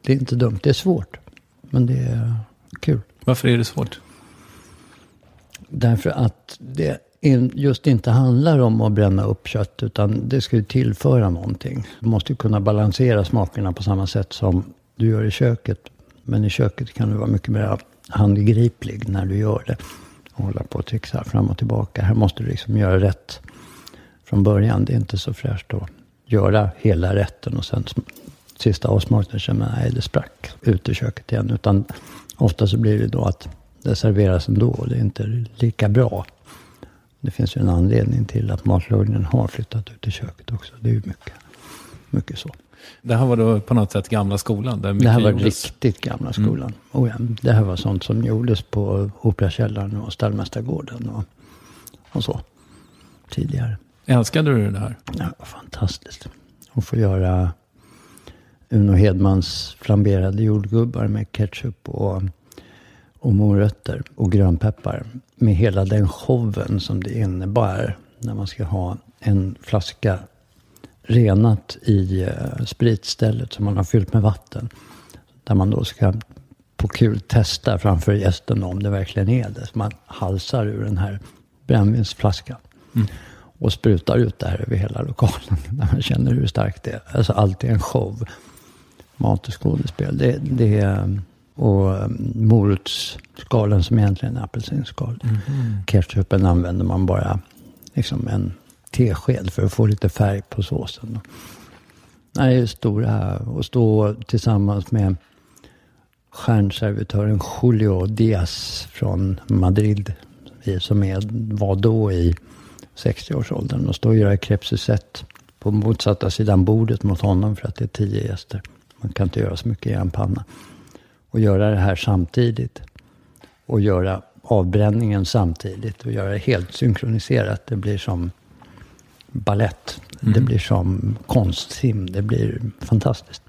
det är inte dumt. Det är svårt. Men det är kul. Varför är det svårt? Därför att det just inte handlar om att bränna upp kött. Utan det ska ju tillföra någonting. Du måste ju kunna balansera smakerna på samma sätt som du gör i köket. Men i köket kan du vara mycket mer handgriplig när du gör det. Och hålla på och trixa fram och tillbaka. Här måste du liksom göra rätt från början. Det är inte så fräscht att göra hela rätten och sen sista avsmakningen känner man, nej det sprack ut i köket igen. Utan ofta så blir det då att det serveras ändå och det är inte lika bra. Det finns ju en anledning till att matlagningen har flyttat ut i köket också. Det är ju mycket, mycket så. Det här var då på något sätt gamla skolan. Där Det här var gjordes. riktigt gamla skolan. Oh ja, det här var sånt som gjordes på Operakällaren och Stallmästargården och, och så. Tidigare. Älskade du det här? Ja, fantastiskt. Att få göra Uno Hedmans flamberade jordgubbar med ketchup och, och morötter och grönpeppar. Med hela den showen som det innebär när man ska ha en flaska renat i uh, spritstället som man har fyllt med vatten. Där man då ska på kul testa framför gästen om det verkligen är det. Så man halsar ur den här brännvinsflaskan. Och sprutar ut det här över hela lokalen. Där man känner hur starkt det är. Alltså allt är en show. Mat och skådespel. Det, det är, och um, morotsskalen som egentligen är apelsinskal. Ketchupen använder man bara liksom en tesked för att få lite färg på såsen. Nej, det är stora. Och stå tillsammans med stjärnservitören Julio Diaz från Madrid. Som är, var då i 60-årsåldern. Och stå och göra crêpes Suzette på motsatta sidan bordet mot honom för att det är tio gäster. Man kan inte göra så mycket i en panna. Och göra det här samtidigt. Och göra avbränningen samtidigt. Och göra det helt synkroniserat. Det blir som ballett. Det blir som konstsim. Det blir fantastiskt.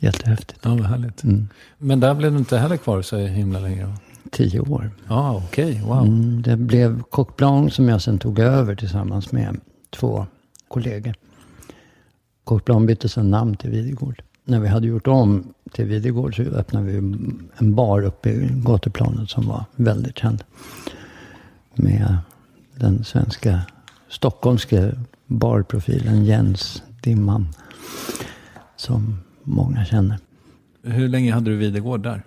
Jättehäftigt. Ja, vad härligt. Mm. Men där blev du inte heller kvar så himla länge? va? Tio år. Ja, okej. Wow. Mm, det blev Coq Blanc som jag sen tog över tillsammans med två kollegor. Coq Blanc bytte sen namn till Videgård. När vi hade gjort om till Videgård så öppnade vi en bar uppe i gatuplanet som var väldigt känd. Med den svenska, stockholmska barprofilen Jens Dimman. Som många känner. Hur länge hade du Videgård där?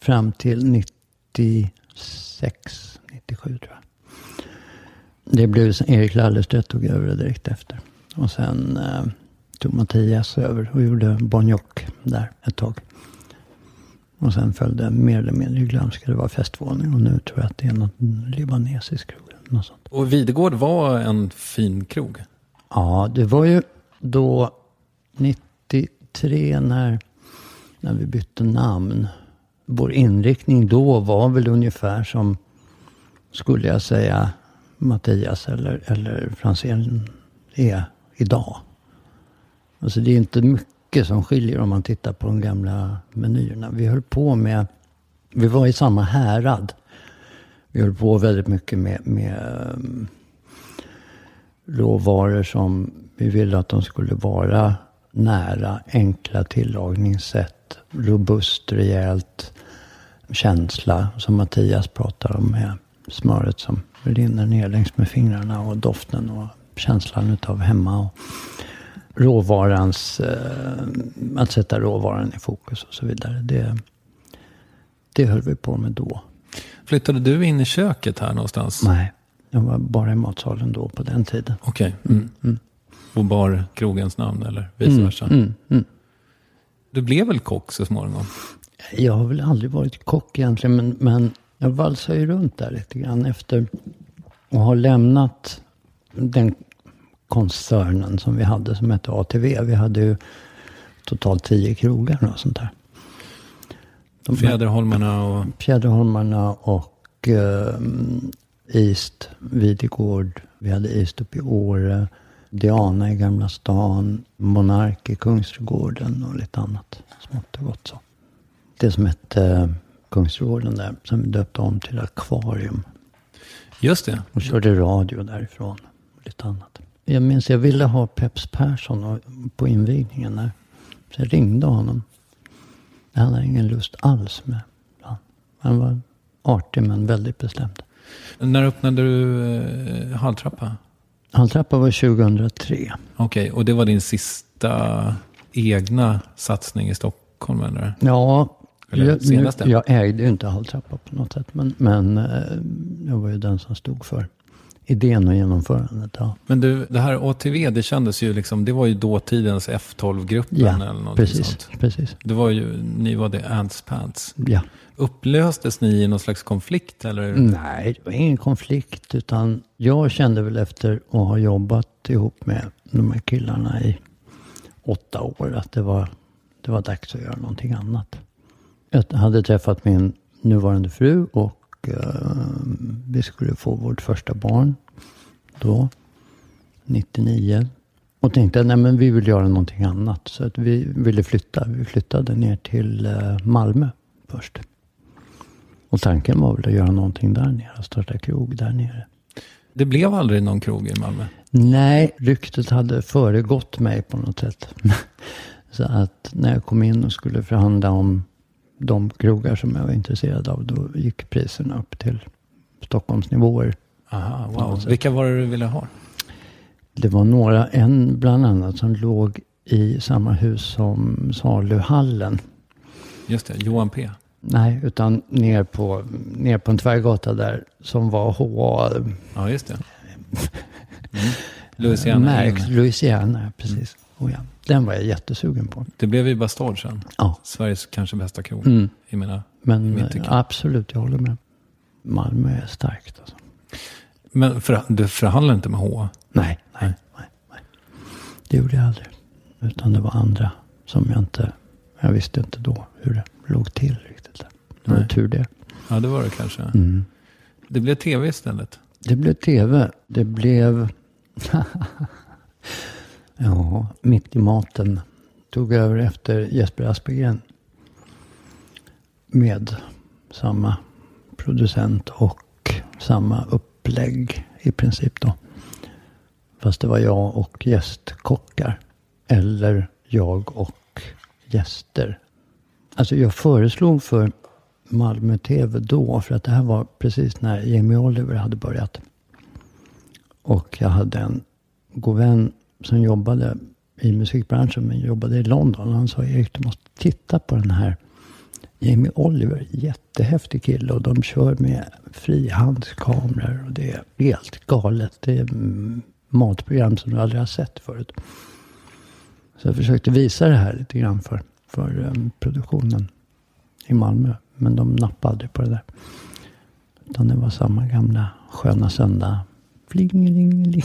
Fram till 96, 97 tror jag. Det blev Erik Lallerstedt tog över det direkt efter. Och sen eh, tog Mattias över och gjorde Bon Jock där ett tag. Och sen följde mer eller mindre glömska. Det var festvåning och nu tror jag att det är något libanesisk krog. Något sånt. Och Videgård var en fin krog. Ja, det var ju då 93 när, när vi bytte namn. Vår inriktning då var väl ungefär som, skulle jag säga, Mattias eller, eller Franzén är idag. Alltså det är inte mycket som skiljer om man tittar på de gamla menyerna. Vi höll på med, vi var i samma härad. Vi höll på väldigt mycket med, med um, råvaror som vi ville att de skulle vara nära, enkla tillagningssätt, robust, rejält, känsla som Mattias pratar om med smöret som rinner ner längs med fingrarna och doften och känslan utav hemma. Och råvarans, eh, att sätta råvaran i fokus och så vidare. Det, det höll vi på med då. Flyttade du in i köket här någonstans? Nej, jag var bara i matsalen då på den tiden. Okej. Mm. Mm. Och bar krogens namn eller vice versa? Mm, mm. Du blev väl kock så småningom? Jag har väl aldrig varit kock egentligen, men, men jag valsar ju runt där lite grann efter och har lämnat den koncernen som vi hade som hette ATV. Vi hade ju totalt tio krogar och sånt där. De- Fjäderholmarna och... Fjäderholmarna och eh, East, Videgård. Vi hade East uppe i Åre. Diana i Gamla stan. Monark i Kungsträdgården och lite annat smått och gott så. Det som hette eh, Kungsträdgården där, som vi döpte om till Akvarium. Just det. Och körde radio därifrån. Och lite annat. Jag minns jag ville ha Peps Persson på invigningen där. Så jag ringde honom. Han hade ingen lust alls med. Han var artig men väldigt bestämd. När öppnade du eh, Halltrappa? Halltrappa var 2003. Okej, och det var din sista egna satsning i Stockholm eller? Ja, Eller jag, jag ägde ju inte Halltrappa på något sätt. Men, men eh, jag var ju den som stod för idén och genomförandet. Ja, Men du, det här ATV, det kändes ju liksom, det var ju dåtidens F12-gruppen eller ja någonting precis. sånt. precis. Det var ju, ni var det Ants Pants. Ja. Upplöstes ni i någon slags konflikt eller? Nej, det var ingen konflikt. Utan jag kände väl efter att ha jobbat ihop med de här killarna i åtta år att det var, det var dags att göra någonting annat. Jag hade träffat min nuvarande fru och eh, vi skulle få vårt första barn då, 99. Och tänkte men vi vill göra någonting annat. Så att vi ville flytta. Vi flyttade ner till eh, Malmö först. Och tanken var väl att göra någonting där nere. Starta krog där nere. Det blev aldrig någon krog i Malmö? Nej, ryktet hade föregått mig på något sätt. Så att när jag kom in och skulle förhandla om de krogar som jag var intresserad av. Då gick priserna upp till Stockholmsnivåer. Aha, wow. Vilka var det du ville ha? Det var några, en bland annat som låg i samma hus som saluhallen. Just det, Johan P. Nej, utan ner på, ner på en tvärgata där som var HA. Ja, just det. Mm. Louisiana Märkt. Louisiana, precis. Oh ja. Den var jag jättesugen på. Det blev ju Bastard sen. Ja. Sveriges kanske bästa krog. Mm. I mina, i Men tycke. absolut, jag håller med. Malmö är starkt alltså. Men för, du förhandlar inte med H? Nej, nej, nej, nej. Det gjorde jag aldrig. Utan det var andra som jag inte... Jag visste inte då hur det låg till riktigt. Det var Nej. tur det. Ja, det var det kanske. Mm. Det blev tv istället. Det blev tv. Det blev... ja, Mitt i maten. Tog över efter Jesper Aspegren. Med samma producent och samma upplägg i princip då. Fast det var jag och gästkockar. Eller jag och gäster. Alltså jag föreslog för Malmö TV då. För att det här var precis när Jamie Oliver hade börjat. Och jag hade en god vän som jobbade i musikbranschen men jobbade i London. Han sa Erik du måste titta på den här Jamie Oliver, jättehäftig kille och de kör med frihandskameror och det är helt galet. Det är matprogram som du aldrig har sett förut. Så jag försökte visa det här lite grann för, för um, produktionen i Malmö. Men de nappade aldrig på det där. Utan det var samma gamla sköna söndag. Flingelingeling.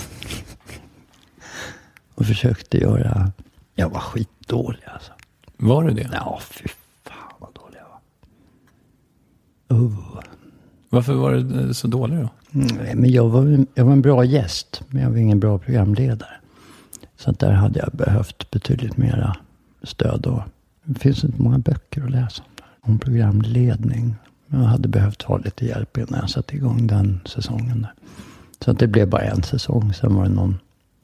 Och försökte göra... Jag var skitdålig alltså. Var du det? Ja, fy fan vad dålig jag var. Oh. Varför var du så dålig då? Nej, men jag var, jag var en bra gäst, men jag var ingen bra programledare. Så där hade jag behövt betydligt mera stöd. Och det finns inte många böcker att läsa om, om programledning. Men jag hade behövt ha lite hjälp innan jag satte igång den säsongen. Där. Så att det blev bara en säsong. Sen var det någon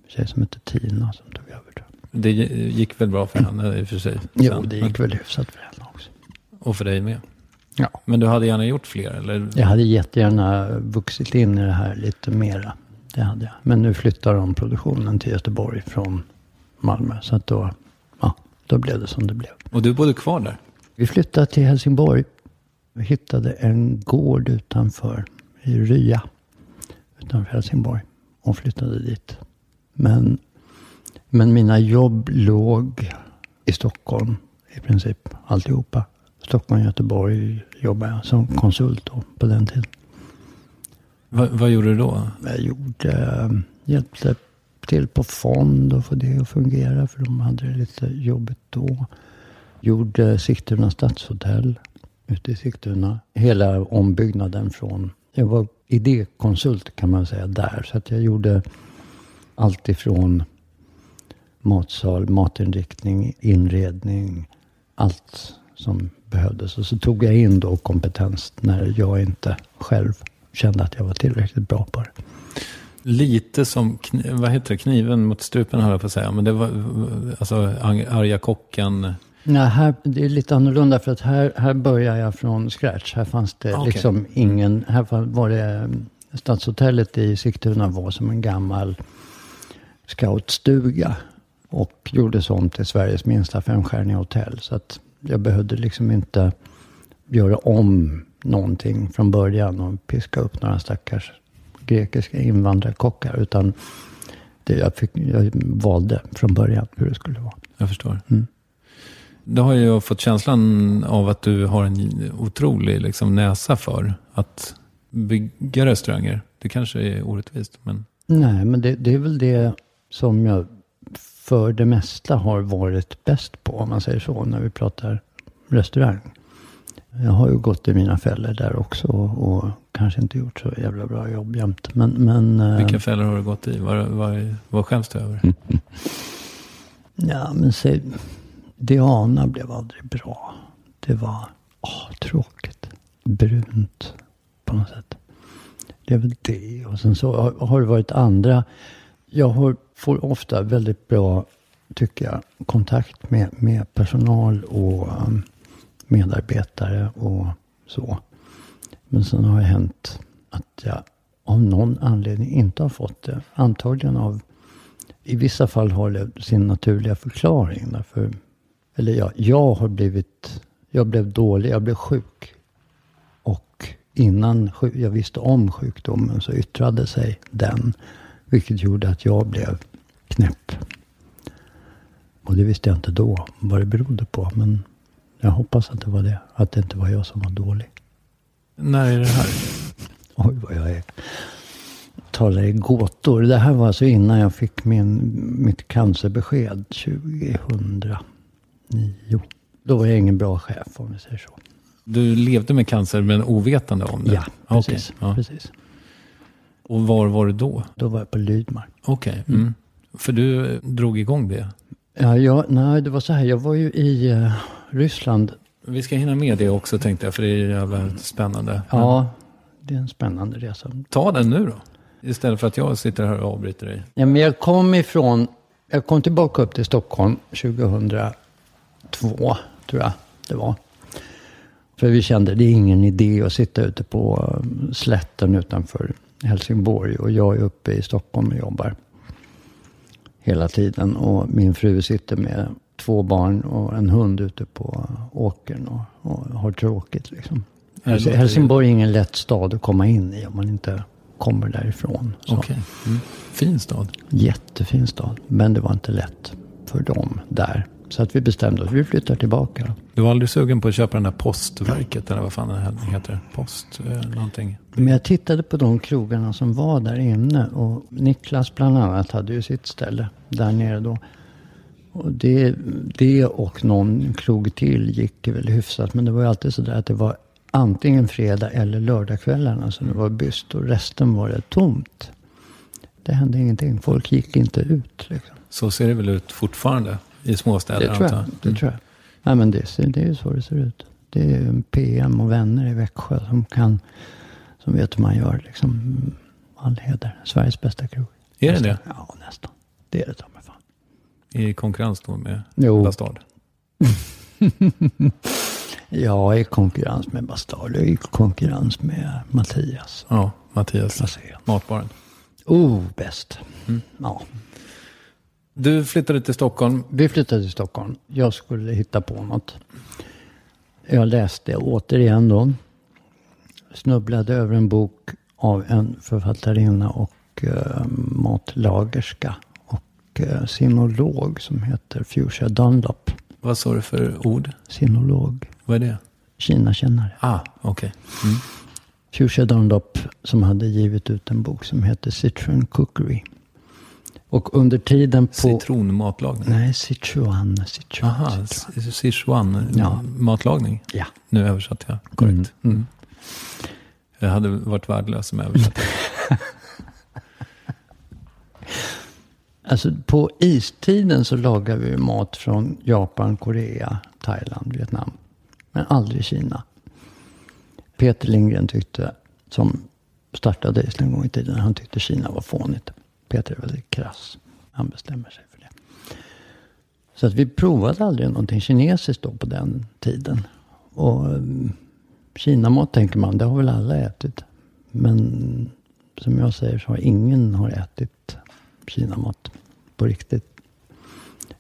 tjej som hette Tina som tog över. Tror jag. Det gick väl bra för henne i och för sig? Jo, sen, det gick väl hyfsat för henne också. Och för dig med? Ja. Men du hade gärna gjort fler? Eller? Jag hade jättegärna vuxit in i det här lite mera. Det hade jag. Men nu flyttar de produktionen till Göteborg från Malmö. Så att då, ja, då blev det som det blev. Och du bodde kvar där? Vi flyttade till Helsingborg. Vi hittade en gård utanför, i Rya, utanför Helsingborg. Och flyttade dit. Men, men mina jobb låg i Stockholm i princip alltihopa. Stockholm, Göteborg jobbade jag som konsult då, på den tiden. Va, vad gjorde du då? Jag gjorde, hjälpte till på fond och få det att fungera. För de hade det lite jobbigt då. Gjorde Sigtuna stadshotell ute i Sigtuna. Hela ombyggnaden från, jag var idékonsult kan man säga där. Så att jag gjorde allt ifrån matsal, matinriktning, inredning, allt som behövdes. Och så tog jag in då kompetens när jag inte själv kände att jag var tillräckligt bra på det. Lite som, vad heter det, kniven mot strupen höll jag på att säga. Men det var, alltså arga kocken. Nej, här, det är lite annorlunda för att här, här börjar jag från scratch. Här fanns det Okay. liksom ingen, här var det, Stadshotellet i Sigtuna var som en gammal scoutstuga. Och gjordes om till Sveriges minsta femstjärniga hotell. Så att jag behövde liksom inte göra om någonting från början och piska upp några stackars grekiska invandrarkockar. Utan det, jag, fick, jag valde från början hur det skulle vara. Jag förstår. Mm. Då har jag fått känslan av att du har en otrolig liksom, näsa för att bygga restauranger. Det kanske är orättvist, men... Nej, men det, det är väl det som jag för det mesta har varit bäst på, om man säger så, när vi pratar restaurang. Jag har ju gått i mina fällor där också och, och kanske inte gjort så jävla bra jobb jämt. Men, men, eh, Vilka fällor har du gått i? Vad, vad, vad skäms du över? Ja, men säg, Diana blev aldrig bra. Det var åh, tråkigt. Brunt på något sätt. Det är väl det. Och sen så har, har det varit andra. Jag får ofta väldigt bra, tycker jag, kontakt med, med personal och um, medarbetare och så. Men sen har det hänt att jag av någon anledning inte har fått det. Antagligen av i vissa fall har det sin naturliga förklaring. Därför, eller ja, jag har blivit, jag blev dålig, jag blev sjuk. Och innan jag visste om sjukdomen så yttrade sig den. Vilket gjorde att jag blev knäpp. Och det visste jag inte då vad det berodde på. Men jag hoppas att det var det. Att det inte var jag som var dålig. När är det här? Oj, vad jag är. Talar i gåtor. Det här var alltså innan jag fick min, mitt cancerbesked 2009. Då var jag ingen bra chef om vi säger så. Du levde med cancer men ovetande om det? Ja, precis. ja. precis. Och var var du då? Då var jag på Lydmark. Okej. Mm. För du eh, drog igång det. Ja, jag, nej, det var så här. Jag var ju i eh, Ryssland. Vi ska hinna med det också tänkte jag, för det är jävla spännande. Ja, det är en spännande resa. Ta den nu då. Istället för att jag sitter här och avbryter dig. Ja, men jag kom ifrån, jag kom tillbaka upp till Stockholm 2002, tror jag det var. För vi kände det är ingen idé att sitta ute på um, slätten utanför Helsingborg. Och jag är uppe i Stockholm och jobbar hela tiden. Och min fru sitter med två barn och en hund ute på åkern och, och har tråkigt. Liksom. Helsingborg är ingen lätt stad att komma in i om man inte kommer därifrån. Så. Okej. Mm. Fin stad. Jättefin stad. Men det var inte lätt för dem där. Så att vi bestämde oss, vi flyttar tillbaka. Du var aldrig sugen på att köpa den där postverket eller vad fan det heter? Post eh, någonting. Men jag tittade på de krogarna som var där inne. Och Niklas bland annat hade ju sitt ställe där nere då. Och det, det och någon krog till gick väl hyfsat. Men det var ju alltid så där att det var antingen fredag eller lördagskvällarna som det var byst. Och resten var det tomt. Det hände ingenting. Folk gick inte ut. Liksom. Så ser det väl ut fortfarande i småstäder Det tror jag. Det tror jag. Nej, men det, det är ju så det ser ut. Det är ju PM och vänner i Växjö som kan, som vet hur man gör liksom. All heder. Sveriges bästa krog. Är det det? Ja, nästan. Det är det ta mig fan. I konkurrens då med Jo. Bastard? Ja, i konkurrens med Bastard. I konkurrens med Mattias. Ja, Mattias. Placén. Matbaren. Oh, bäst. Mm. Ja. Du flyttade till Stockholm. Vi flyttade till Stockholm. Jag skulle hitta på något. Jag läste återigen då. Snubblade över en bok av en författarinna och eh, matlagerska. Och eh, sinolog som heter Fuchsia Dunlop. Vad sa du för ord? Sinolog. Vad är det? Kina-kännare. Ah, okej. Fuchsia Dunlop som hade givit ut en bok som heter Citron Cookery. Och under tiden på... Citronmatlagning. Nej, Sichuan. Sichuan. Aha, Sichuan. Ja. matlagning. Ja. Nu översatte jag korrekt. Mm, mm. Jag hade varit värdelös om jag översatte. Alltså på istiden så lagar vi mat från Japan, Korea, Thailand, Vietnam. Men aldrig Kina. Peter Lindgren tyckte, som startade Island en gång i tiden, han tyckte Kina var fånigt. Peter är väldigt krass. Han bestämmer sig för det. Så att vi provade aldrig någonting kinesiskt då på den tiden. Och eh, Kinamat tänker man, det har väl alla ätit. Men som jag säger så har ingen har ätit Kinamat på riktigt.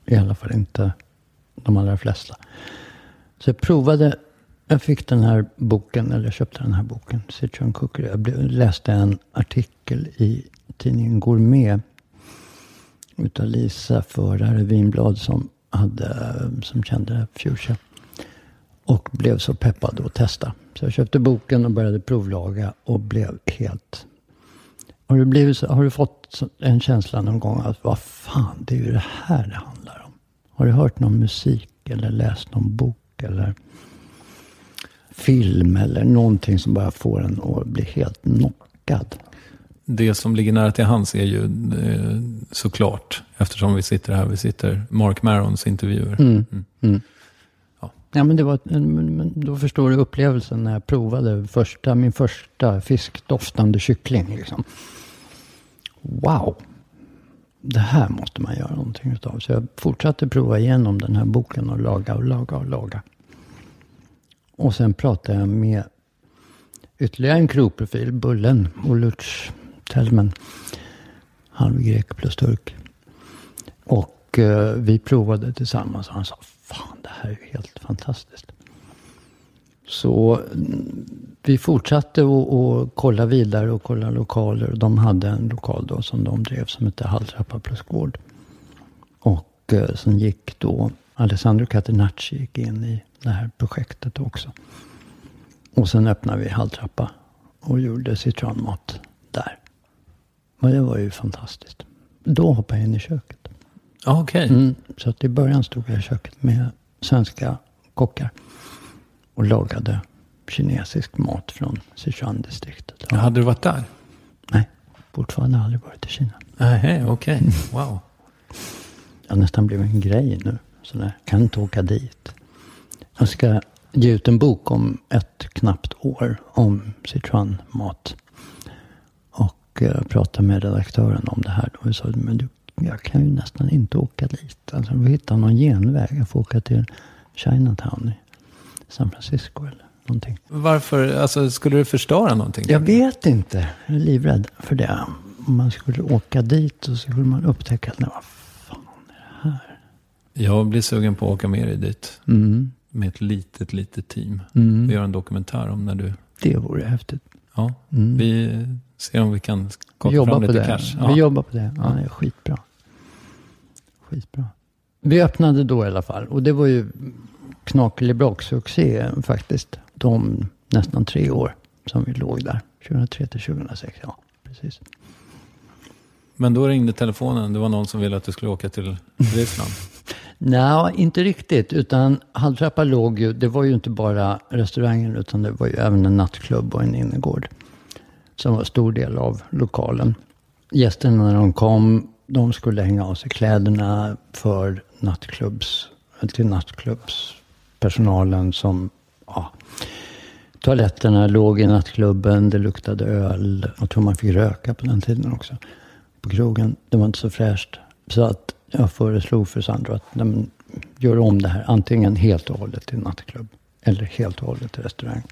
I alla fall inte de allra flesta. Så jag provade, jag fick den här boken, eller jag köpte den här boken, Sichuan Cookery. Jag läste en artikel i tidningen Gourmet utav Lisa Förare Vinblad som, hade, som kände Fuchsia. Och blev så peppad att testa. Så jag köpte boken och började provlaga och blev helt... Har du, blivit har du fått en känsla någon gång att vad fan, det är ju det här det handlar om. Har du hört någon musik eller läst någon bok eller film eller någonting som bara får en att bli helt knockad? Det som ligger nära till hands är ju eh, såklart, eftersom vi sitter här, vi sitter Mark Marons intervjuer. Mm. Mm. Ja, men det var, då förstår du upplevelsen när jag provade första, min första fiskdoftande kyckling. Liksom. Wow! Det här måste man göra någonting utav. Så jag fortsatte prova igenom den här boken och laga och laga och laga. Och sen pratade jag med ytterligare en krogprofil, Bullen, Oluc Tellmen. Halvgrek plus turk. Och eh, vi provade tillsammans och han sa, fan det här är ju helt fantastiskt. Så mm, vi fortsatte att kolla vidare och kolla lokaler. De hade en lokal då som de drev som hette Halltrappa plus gård. Och eh, sen gick då Alessandro Catenacci gick in i det här projektet också. Och sen öppnade vi Halltrappa och gjorde citronmat där. Och det var ju fantastiskt. Då hoppade jag in i köket. Okej. Mm, så att i början stod jag i köket med svenska kockar. Och lagade kinesisk mat från Sichuan-distriktet. Ja. Hade du varit där? Nej, fortfarande aldrig varit i Kina. Nej, okej. Wow. Jag har nästan blivit en grej nu. Så där, kan inte åka dit. Jag ska ge ut en bok om ett knappt år om Sichuan-mat. Och eh, prata med redaktören om det här. Och jag sa, men du, jag kan ju nästan inte åka dit. Alltså, vi hittar någon genväg. Jag får åka till Chinatown i San Francisco eller någonting. Varför, alltså skulle du förstöra någonting? Jag vet inte. Jag är livrädd för det. Om man skulle åka dit så skulle man upptäcka att nej, vad fan är det här? Jag blir sugen på att åka med dig dit. Mm. Med ett litet, litet team. Mm. Och göra en dokumentär om när du... Det vore häftigt. Ja, Mm. vi ser om vi kan Vi skaka jobbar fram på lite det. cash. Vi Ja. jobbar på det. Ja, det är skitbra. Skitbra. Vi öppnade då i alla fall. Och det var ju knakelibrock-succé faktiskt. De nästan tre år som vi låg där. 2003 till 2006. Ja, precis. Men då ringde telefonen. Det var någon som ville att du skulle åka till Ryssland. Nej, inte riktigt. Utan Halltrappa låg ju, det var ju inte bara restaurangen utan det var ju även en nattklubb och en innergård. Som var stor del av lokalen. Gästerna när de kom, de skulle hänga av sig kläderna för nattklubbs, till nattklubbspersonalen som, ja, toaletterna låg i nattklubben, det luktade öl. Jag tror man fick röka på den tiden också. På krogen. Det var inte så fräscht. Så att jag föreslog för Sandro att nej, gör om det här. Antingen helt och hållet till nattklubb. Eller helt och hållet till restaurang.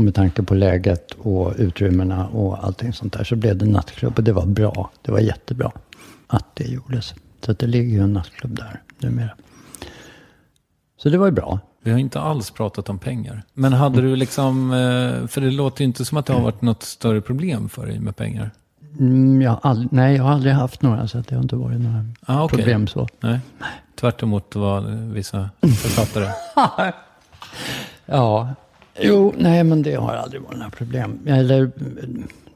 Och med tanke på läget och utrymmena och allting sånt där. Så blev det nattklubb. Och det var bra. Det var jättebra att det gjordes. Så det ligger ju en nattklubb där numera. Så det var ju bra. Vi har inte alls pratat om pengar. Men hade du liksom, eh, för det låter ju inte som att det har varit något större problem för dig med pengar. Mm, jag aldrig, nej, jag har aldrig haft några. Så att det har inte varit några Ah, okej. problem så. Nej. Tvärt emot vad vissa författare. Ja, jo, nej men det har aldrig varit några problem. Eller,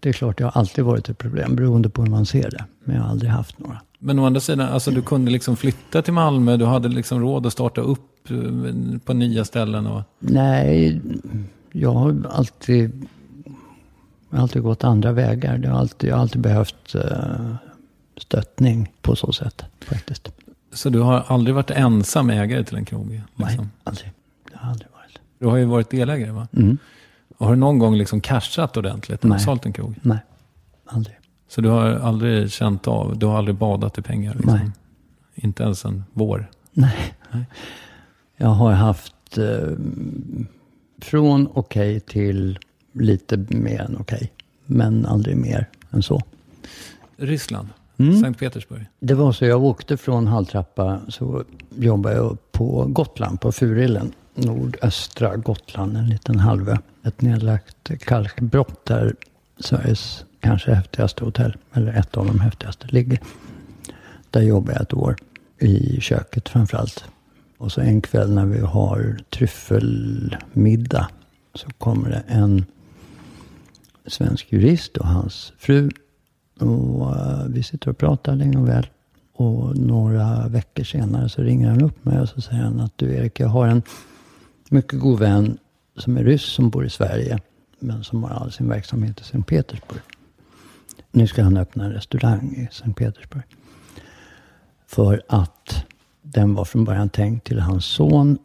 det är klart, det har alltid varit ett problem beroende på hur man ser det. Men jag har aldrig haft några. Men å andra sidan, alltså du kunde liksom flytta till Malmö. Du hade liksom råd att starta upp eh, på nya ställen. Och, Nej, jag har alltid, jag har alltid gått andra vägar. Det har alltid, jag har alltid behövt eh, stöttning på så sätt faktiskt. så du har aldrig varit ensam ägare till en krog? Nej, Liksom. aldrig. Det har aldrig varit. Du har ju varit delägare va? Mm. Och har du någon gång liksom cashat ordentligt har Nej. sålt en krog? Nej, aldrig. Så du har aldrig känt av, du har aldrig badat i pengar? Liksom. Nej. Inte ens en vår? Nej. Jag har haft eh, från okej till lite mer än okej. Men aldrig mer än så. Ryssland? Mm. Sankt Petersburg? Det var så jag åkte från Halltrappa så jobbade jag på Gotland, på Furillen. Nordöstra Gotland, en liten halvö. Ett nedlagt kalkbrott där Sveriges kanske häftigaste hotell, eller ett av de häftigaste, ligger. Där jobbade jag ett år. I köket framförallt. Och så en kväll när vi har tryffelmiddag så kommer det en svensk jurist och hans fru. Och eh, vi sitter och pratar länge och väl. Och några veckor senare så ringer han upp mig och så säger han att du Erik, jag har en mycket god vän som är ryss som bor i Sverige. Men som har all sin verksamhet i Sankt Petersburg. Nu ska han öppna en restaurang i Sankt Petersburg. För att den var från början tänkt till hans son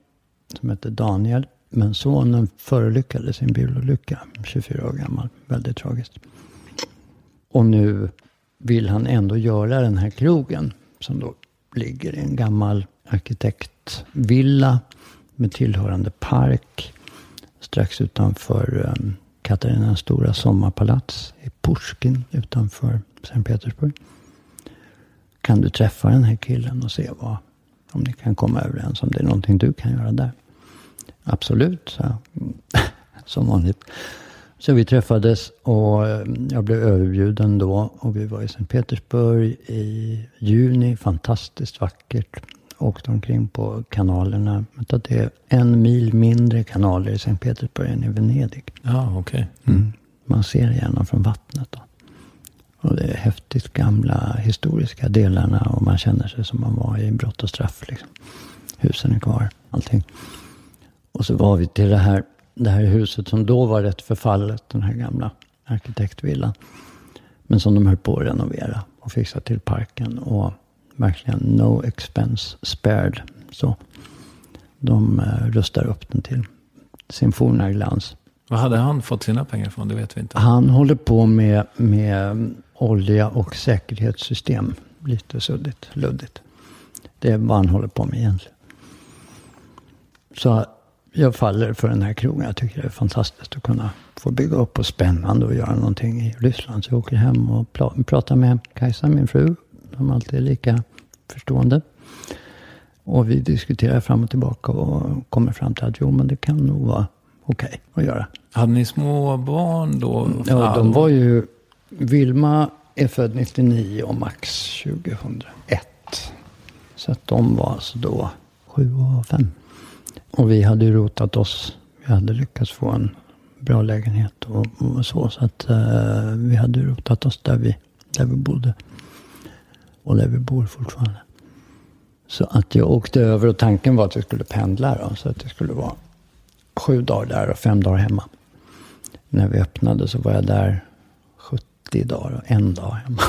som hette Daniel. Men sonen förolyckades i en bilolycka, 24 år gammal. Väldigt tragiskt. Och nu vill han ändå göra den här krogen. Som då ligger i en gammal arkitektvilla. Med tillhörande park. Strax utanför ehm, Katarina stora sommarpalats. I Pushkin utanför Sankt Petersburg. Kan du träffa den här killen och se vad, om ni kan komma överens om det är någonting du kan göra där. Absolut, så. Som vanligt. Så vi träffades och ehm, jag blev överbjuden då. Och vi var i Sankt Petersburg i juni. Fantastiskt vackert. Åkte omkring på kanalerna. Det är en mil mindre kanaler i Sankt Petersburg än i Venedig. Ja, okej. Mm. Man ser igenom från vattnet. Då. Och det är häftigt gamla historiska delarna. Och man känner sig som man var i brott och straff. Liksom. Husen är kvar. Allting. Och så var vi till det här, det här huset som då var rätt förfallet. Den här gamla arkitektvillan. Men som de höll på att renovera. Och fixa till parken. Och verkligen no expense spared. Så de eh, rustar upp den till sin forna glans. Vad hade han fått sina pengar från? Det vet vi inte. Han håller på med, med olja och säkerhetssystem. Lite suddigt, luddigt. Det är vad han håller på med egentligen. Så jag faller för den här krogen. Jag tycker det är fantastiskt att kunna få bygga upp och spännande och göra någonting i Ryssland. Så jag åker hem och pratar med Kajsa, min fru, som alltid är lika förstående. Och vi diskuterar fram och tillbaka och kommer fram till att jo, men det kan nog vara okej att göra. Hade ni små barn då? Ja, de var ju... Vilma är född 99 och Max 2001. Så att de var alltså då sju och fem. Och vi hade ju rotat oss. Vi hade lyckats få en bra lägenhet och, och så. Så att eh, vi hade rotat oss där vi, där vi bodde. Och där vi bor fortfarande. Så att jag åkte över och tanken var att vi skulle pendla då. Så att det skulle vara sju dagar där och fem dagar hemma. När vi öppnade så var jag där 70 dagar och en dag hemma.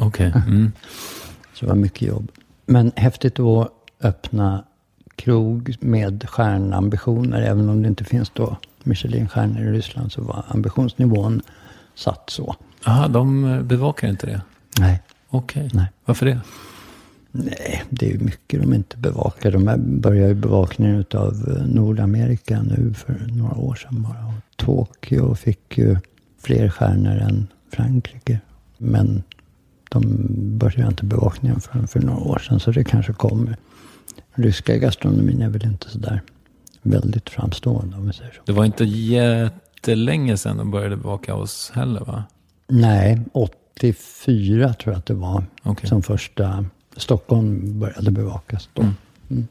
Okej. Mm. Så det var mycket jobb. Men häftigt att öppna krog med stjärnambitioner. Även om det inte finns då Michelinstjärnor i Ryssland så var ambitionsnivån satt så. Aha, de bevakar inte det? Nej. Okej. Nej. Varför det? Nej, det är ju mycket de inte bevakar. De börjar ju bevakningen av Nordamerika nu för några år sedan bara. Och Tokyo fick ju fler stjärnor än Frankrike. Men de började inte bevakningen förrän för några år sedan. Så det kanske kommer. Ryska gastronomin är väl inte sådär väldigt framstående om vi säger så. Det var inte jättelänge sedan de började bevaka oss heller va? Nej, 84 tror jag att det var. Okej. Som första Stockholm började bevakas då. Mm.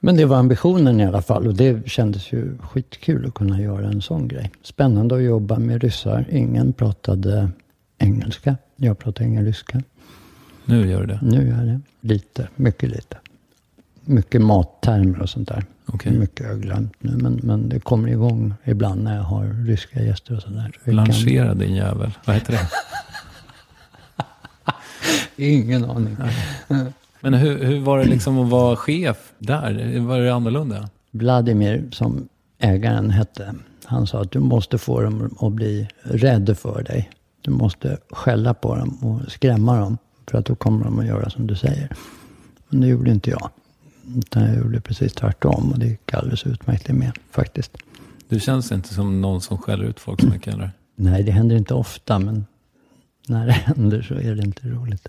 Men det var ambitionen i alla fall. Och det kändes ju skitkul att kunna göra en sån grej. Spännande att jobba med ryssar. Ingen pratade engelska. Jag pratade ingen ryska. Nu gör du det? Nu gör jag det. Lite, mycket lite. Mycket mattermer och sånt där. Okej. Mycket har jag glömt nu. Men, men det kommer igång ibland när jag har ryska gäster och sådär. Så vi kan- din jävel. Vad heter det? Ingen aning. Men hur, hur var det liksom att vara chef där? Var det annorlunda? Vladimir, som ägaren hette, han sa att du måste få dem att bli rädda för dig. Du måste skälla på dem och skrämma dem. För att då kommer de att göra som du säger. Men det gjorde inte jag. Utan jag gjorde precis tvärtom. Och det gick alldeles utmärkt det med faktiskt. Du känns inte som någon som skäller ut folk så mycket eller? Nej, det händer inte ofta. Men när det händer så är det inte roligt.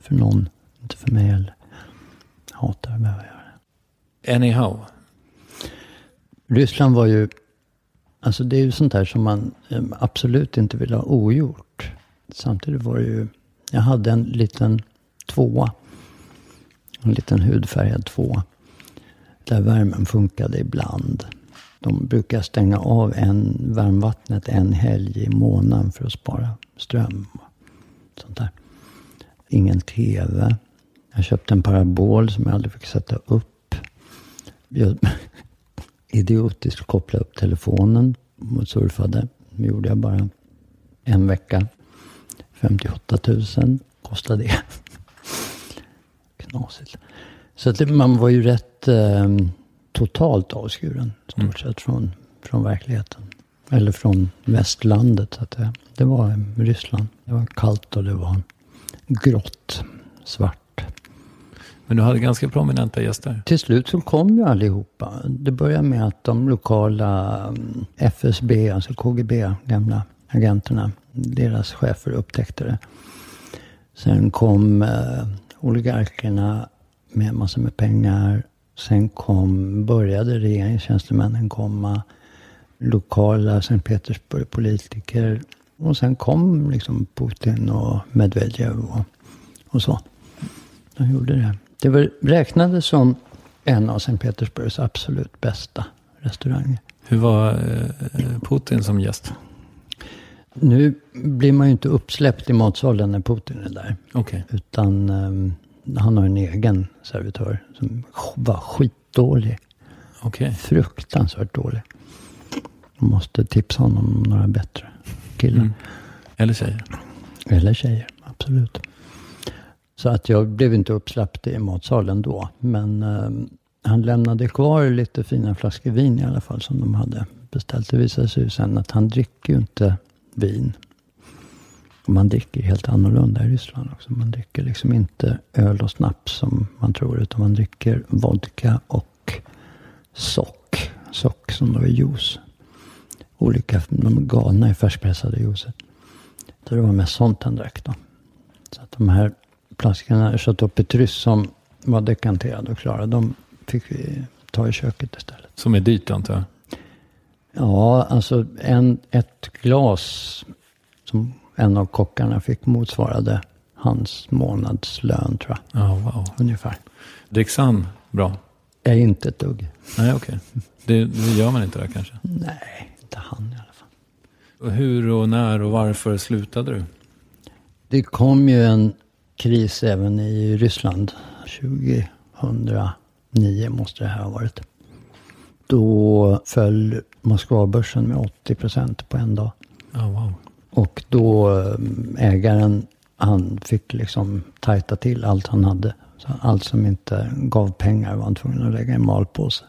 För någon. Inte för mig heller. Jag hatar att behöva göra det. Anyhow. Ryssland var ju, alltså det är ju sånt där som man eh, absolut inte vill ha ogjort. Samtidigt var det ju, jag hade en liten tvåa. En liten hudfärgad två. Där värmen funkade ibland. De brukar stänga av en, varmvattnet en helg i månaden för att spara ström. Sånt där. Ingen tv. Jag köpte en parabol som jag aldrig fick sätta upp. Jag idiotiskt kopplade upp telefonen och surfade. Det gjorde jag bara en vecka. 58 000 kostade det. Knasigt. Så att det, man var ju rätt eh, totalt avskuren. Stort sett från, från verkligheten. Eller från västlandet. Så att det, det var Ryssland. Det var kallt och det var grått. Svart. Men du hade ganska prominenta gäster. Till slut så kom ju allihopa. Det började med att de lokala mm, FSB, alltså KGB, gamla agenterna, deras chefer upptäckte det. Sen kom eh, oligarkerna med massor med pengar. Sen kom, började regeringstjänstemännen komma. Lokala Sankt Petersburg-politiker. Och sen kom liksom Putin och Medvedev och, och så. De gjorde det. Det var, räknades som en av Sankt Petersburgs absolut bästa restauranger. Hur var eh, Putin som gäst? Nu blir man ju inte uppsläppt i matsalen när Putin är där. Okej. Utan ehm, han har en egen servitör som var skitdålig. Okej. Fruktansvärt dålig. Man måste tipsa honom om några bättre killar. Mm. Eller tjejer. Eller tjejer, absolut. Så att jag blev inte uppsläppt i matsalen då. Men ehm, han lämnade kvar lite fina flaskor vin i alla fall som de hade beställt. Det visade sig ju sen att han dricker ju inte vin. Och man dricker helt annorlunda i Ryssland också. Man dricker liksom inte öl och snaps som man tror. Utan man dricker vodka och sock. Sock som då är juice. Olika, de är galna i färskpressade juicer. Så det var mest sånt han drack då. Så att de här flaskorna Chateau Petrus som var dekanterade och klara. De fick vi ta i köket istället. Som är dyrt antar jag. Ja, alltså en, ett glas som en av kockarna fick motsvarade hans månadslön tror jag. Ja, wow. Ungefär. Dricks han bra? Jag är inte ett dugg. Nej, okej. Det, det gör man inte där kanske. Nej, inte han i alla fall. Och hur och när och varför slutade du? Det kom ju en kris även i Ryssland. 2009 måste det här ha varit. Då föll Moskvabörsen med 80 procent på en dag. Ja, wow. Och då eh, ägaren, han fick liksom tajta till allt han hade. Så allt som inte gav pengar var han tvungen att lägga i en malpåse.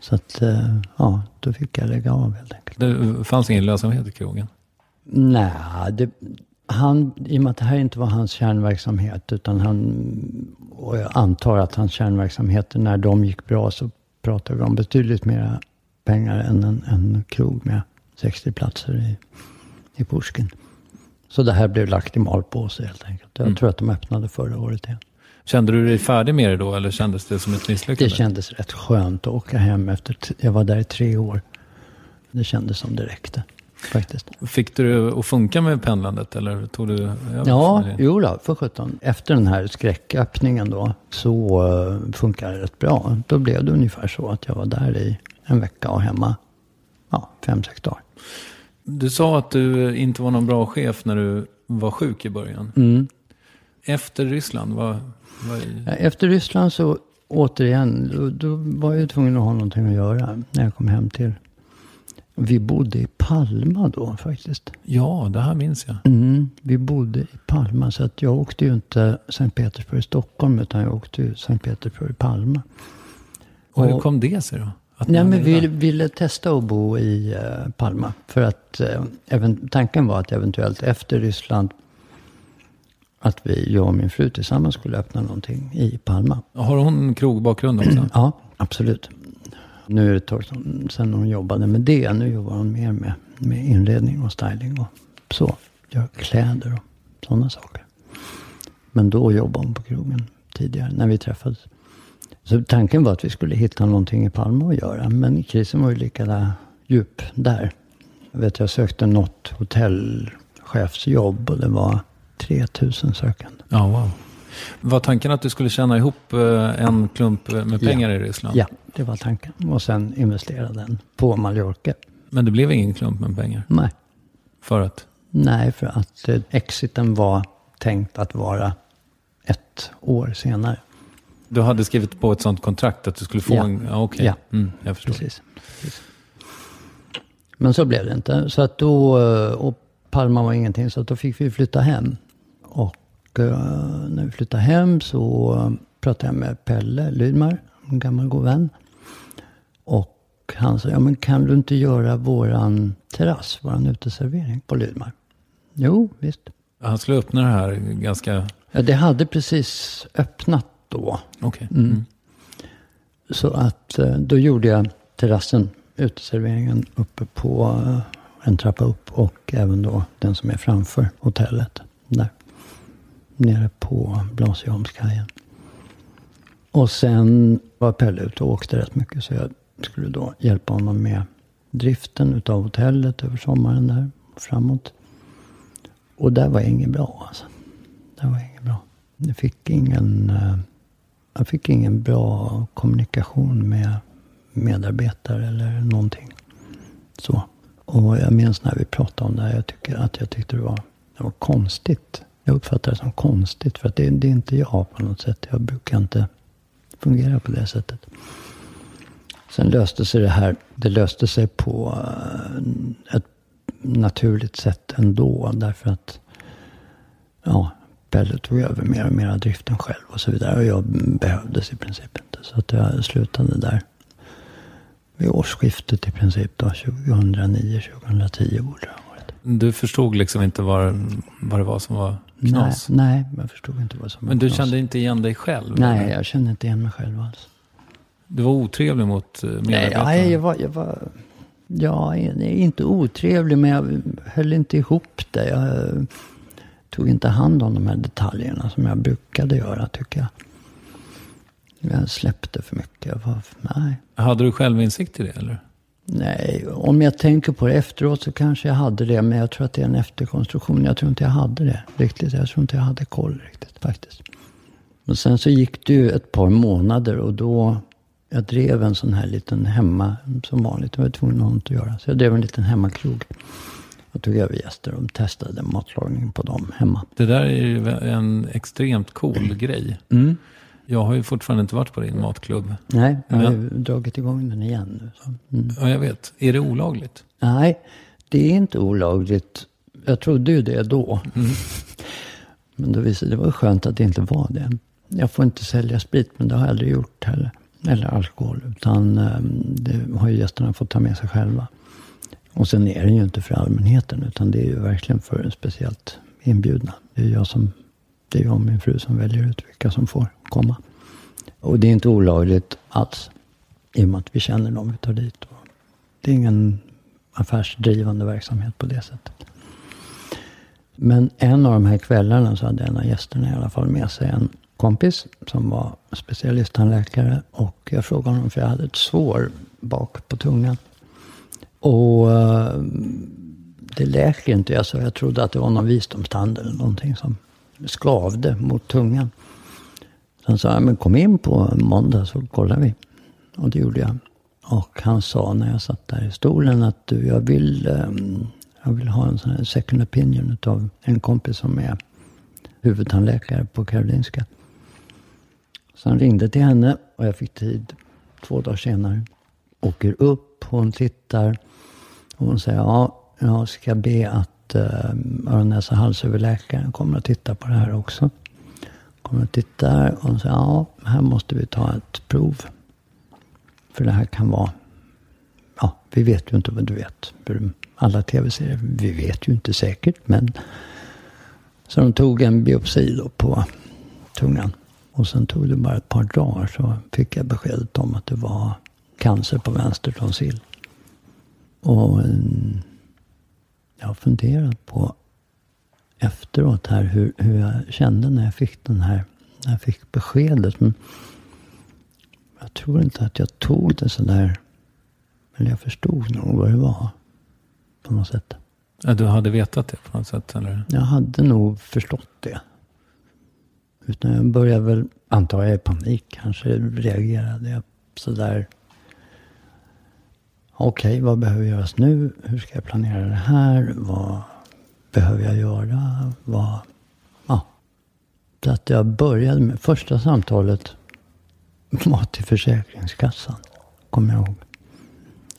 Så att, eh, ja, då fick jag lägga av helt enkelt. Det fanns ingen lönsamhet i krogen? Nej, det, han, i och med att det här inte var hans kärnverksamhet, utan han, och jag antar att hans kärnverksamheter, när de gick bra så pratade vi om betydligt mer pengar än en, en krog med 60 platser i, i Pushkin. Så det här blev lagt i malpåse helt enkelt. Jag Mm. tror att de öppnade förra året igen. Kände du dig färdig med det då eller kändes det som ett Det misslyckande? kändes rätt skönt att åka hem efter, jag var där i tre år. Det kändes som det räckte faktiskt. Fick du det att funka med pendlandet eller tog du över Ja, jo då, för sjutton. Efter den här skräcköppningen då så uh, funkar det rätt bra. Då blev det ungefär så att jag var där i en vecka och hemma ja, fem, sex dagar. Du sa att du inte var någon bra chef när du var sjuk i början. Mm. Efter Ryssland, vad, vad, Efter Ryssland så återigen, då, då var jag tvungen att ha någonting att göra när jag kom hem till. Vi bodde i Palma då faktiskt. ja, det här minns jag. Mm, vi bodde i Palma så att jag åkte ju inte Sankt Petersburg Stockholm utan jag åkte ju Sankt Petersburg Palma. Och hur Och- kom det sig då? Nej, men vi ville testa att bo i eh, Palma. För att eh, även, tanken var att eventuellt efter Ryssland att vi, jag och min fru tillsammans skulle öppna någonting i Palma. Har hon krogbakgrund också? Ja, absolut. Nu är det ett tag sedan hon jobbade med det. Nu jobbar hon mer med, med inredning och styling och så. Gör kläder och sådana saker. Men då jobbade hon på krogen tidigare när vi träffades. Så tanken var att vi skulle hitta någonting i Palma att göra. Men krisen var ju lika djup där. Jag vet jag sökte något hotellchefsjobb och det var 3000 sökande. Ja, wow. Var tanken att du skulle tjäna ihop eh, en klump med pengar i Ryssland? Ja, det var tanken. Och sen investera den på Mallorca. Men det blev ingen klump med pengar? Nej. För att? Nej, för att eh, exiten var tänkt att vara ett år senare. Du hade skrivit på ett sånt kontrakt att du skulle få Ja. en... Ja, okej. Ja. Mm, jag förstår. Precis. Precis. Men så blev det inte. Så att då, eh, och Palma var ingenting, så att då fick vi flytta hem. Och eh, när vi flyttade hem så eh, pratade jag med Pelle Lydmar, en gammal god vän. Och han sa, ja men kan du inte göra våran terrass, våran uteservering på Lydmar? Jo, visst. Han skulle öppna det här ganska... Ja, det hade precis öppnat då. Okej. Mm. Så att eh, då gjorde jag terrassen, uteserveringen uppe på eh, en trappa upp och även då den som är framför hotellet. Där. Nere på Blasieholmskajen. Och sen var Pelle ute och åkte rätt mycket så jag skulle då hjälpa honom med driften utav hotellet över sommaren där framåt. Och där var inget bra alltså. Det var inget bra. Jag fick ingen, jag fick ingen bra kommunikation med medarbetare eller någonting. Så. Och jag minns när vi pratade om det här. Jag tycker att jag tyckte det var, det var konstigt. Jag uppfattar det som konstigt. För att det, det är inte jag på något sätt. Jag brukar inte fungera på det sättet. Sen löste sig det här. Det löste sig på eh, ett naturligt sätt ändå. Därför att ja, Pelle tog över mer och mer av driften själv och så vidare. Och jag behövdes i princip inte. Så att jag slutade där vid årsskiftet i princip då. 2009-2010 borde. Du förstod liksom inte vad, vad det var som var Nej, knas? nej, jag förstod inte vad som var Men du knas. kände inte igen dig själv? Nej, eller? jag kände inte igen mig själv alls. Du var otrevlig mot eh, Nej, medarbetarna? nej, jag var, jag var ja, inte otrevlig, men jag höll inte ihop det. Jag tog inte hand om de här detaljerna som jag brukade göra, tycker jag. Jag släppte för mycket. Jag var, nej. Hade du självinsikt i det eller? Nej, om jag tänker på det efteråt så kanske jag hade det. Men jag tror att det är en efterkonstruktion. Jag tror inte jag hade det riktigt. Jag tror inte jag hade koll riktigt faktiskt. Men sen så gick det ju ett par månader och då jag drev en sån här liten hemma, som vanligt, jag var tvungen att göra. Så jag drev en liten hemmakrog. Och tog över gäster och testade matlagning på dem hemma. Det där är ju en extremt cool grej. Mm. Jag har ju fortfarande inte varit på din matklubb. Nej, jag har ju dragit igång den igen nu. Så. Mm. Ja, jag vet. Är det olagligt? Nej, det är inte olagligt. Jag trodde ju det då. Men då visade det var skönt att det inte var det. Jag får inte sälja sprit, men det har jag aldrig gjort heller. Eller alkohol. Utan ehm, det har ju gästerna fått ta med sig själva. Och sen är det ju inte för allmänheten. Utan det är ju verkligen för en speciellt inbjudna. Det är jag som, det är jag och min fru som väljer ut vilka som får komma. Och det är inte olagligt alls. I och med att vi känner dem vi tar dit. Det är ingen affärsdrivande verksamhet på det sättet. Men en av de här kvällarna så hade en av gästerna i alla fall med sig en kompis som var specialisttandläkare. Och jag frågade honom för jag hade ett sår bak på tungan. Och eh, det läker inte. Jag, sa, jag trodde att det var någon visdomstand eller någonting som skavde mot tungan. Sen sa jag, men kom in på måndag så kollar vi. Och det gjorde jag. Och han sa när jag satt där i stolen att du, jag vill, ehm, jag vill ha en sån här second opinion av en kompis som är huvudtandläkare på Karolinska. Så han ringde till henne och jag fick tid två dagar senare. Åker upp, hon tittar och hon säger ja, jag ska be att eh, öron, näsa, halsöverläkaren kommer att titta på det här också. Kommer att titta här och hon säger ja, här måste vi ta ett prov. För det här kan vara, ja, vi vet ju inte vad du vet. Alla tv-serier, vi vet ju inte säkert, men. Så de tog en biopsi då på tungan. Och sen tog det bara ett par dagar så fick jag beskedet om att det var cancer på vänster tonsill. Och mm, jag har funderat på efteråt här hur, hur jag kände när jag fick den här, när jag fick beskedet. Men jag tror inte att jag tog det sådär. Men jag förstod nog vad det var. På något sätt. Ja, du hade vetat det på något sätt? Eller? Jag hade nog förstått det. Utan jag började väl, antar jag i panik kanske, reagerade jag sådär. Okej, vad behöver göras nu? Hur ska jag planera det här? Vad behöver jag göra? Vad... Ja. Så att jag började med första samtalet var till Försäkringskassan. Kommer jag ihåg.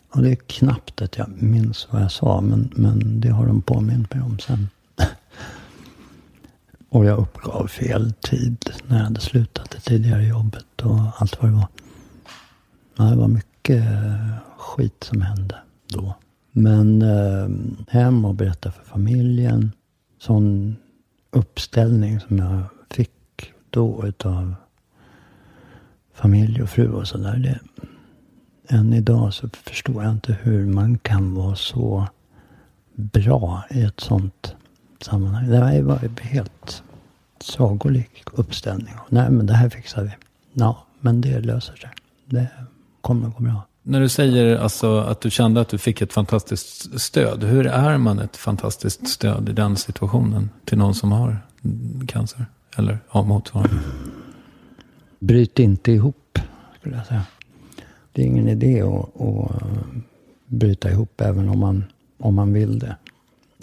Och det är knappt att jag minns vad jag sa. Men, men det har de påmint mig om sen. Och jag uppgav fel tid när jag hade slutat det tidigare jobbet och allt vad det var. Ja, det var mycket skit som hände då. Men eh, hem och berätta för familjen. Sån uppställning som jag fick då utav familj och fru och sådär. Än idag så förstår jag inte hur man kan vara så bra i ett sånt sammanhang. Det här var en helt sagolik uppställning. Nej, men det här fixar vi. Ja, men det löser sig. Det kommer att gå bra. När du säger alltså att du kände att du fick ett fantastiskt stöd. Hur är man ett fantastiskt stöd i den situationen till någon som har cancer? Eller har motsvarande? Bryt inte ihop, skulle jag säga. Det är ingen idé att, att bryta ihop även om man, om man vill det.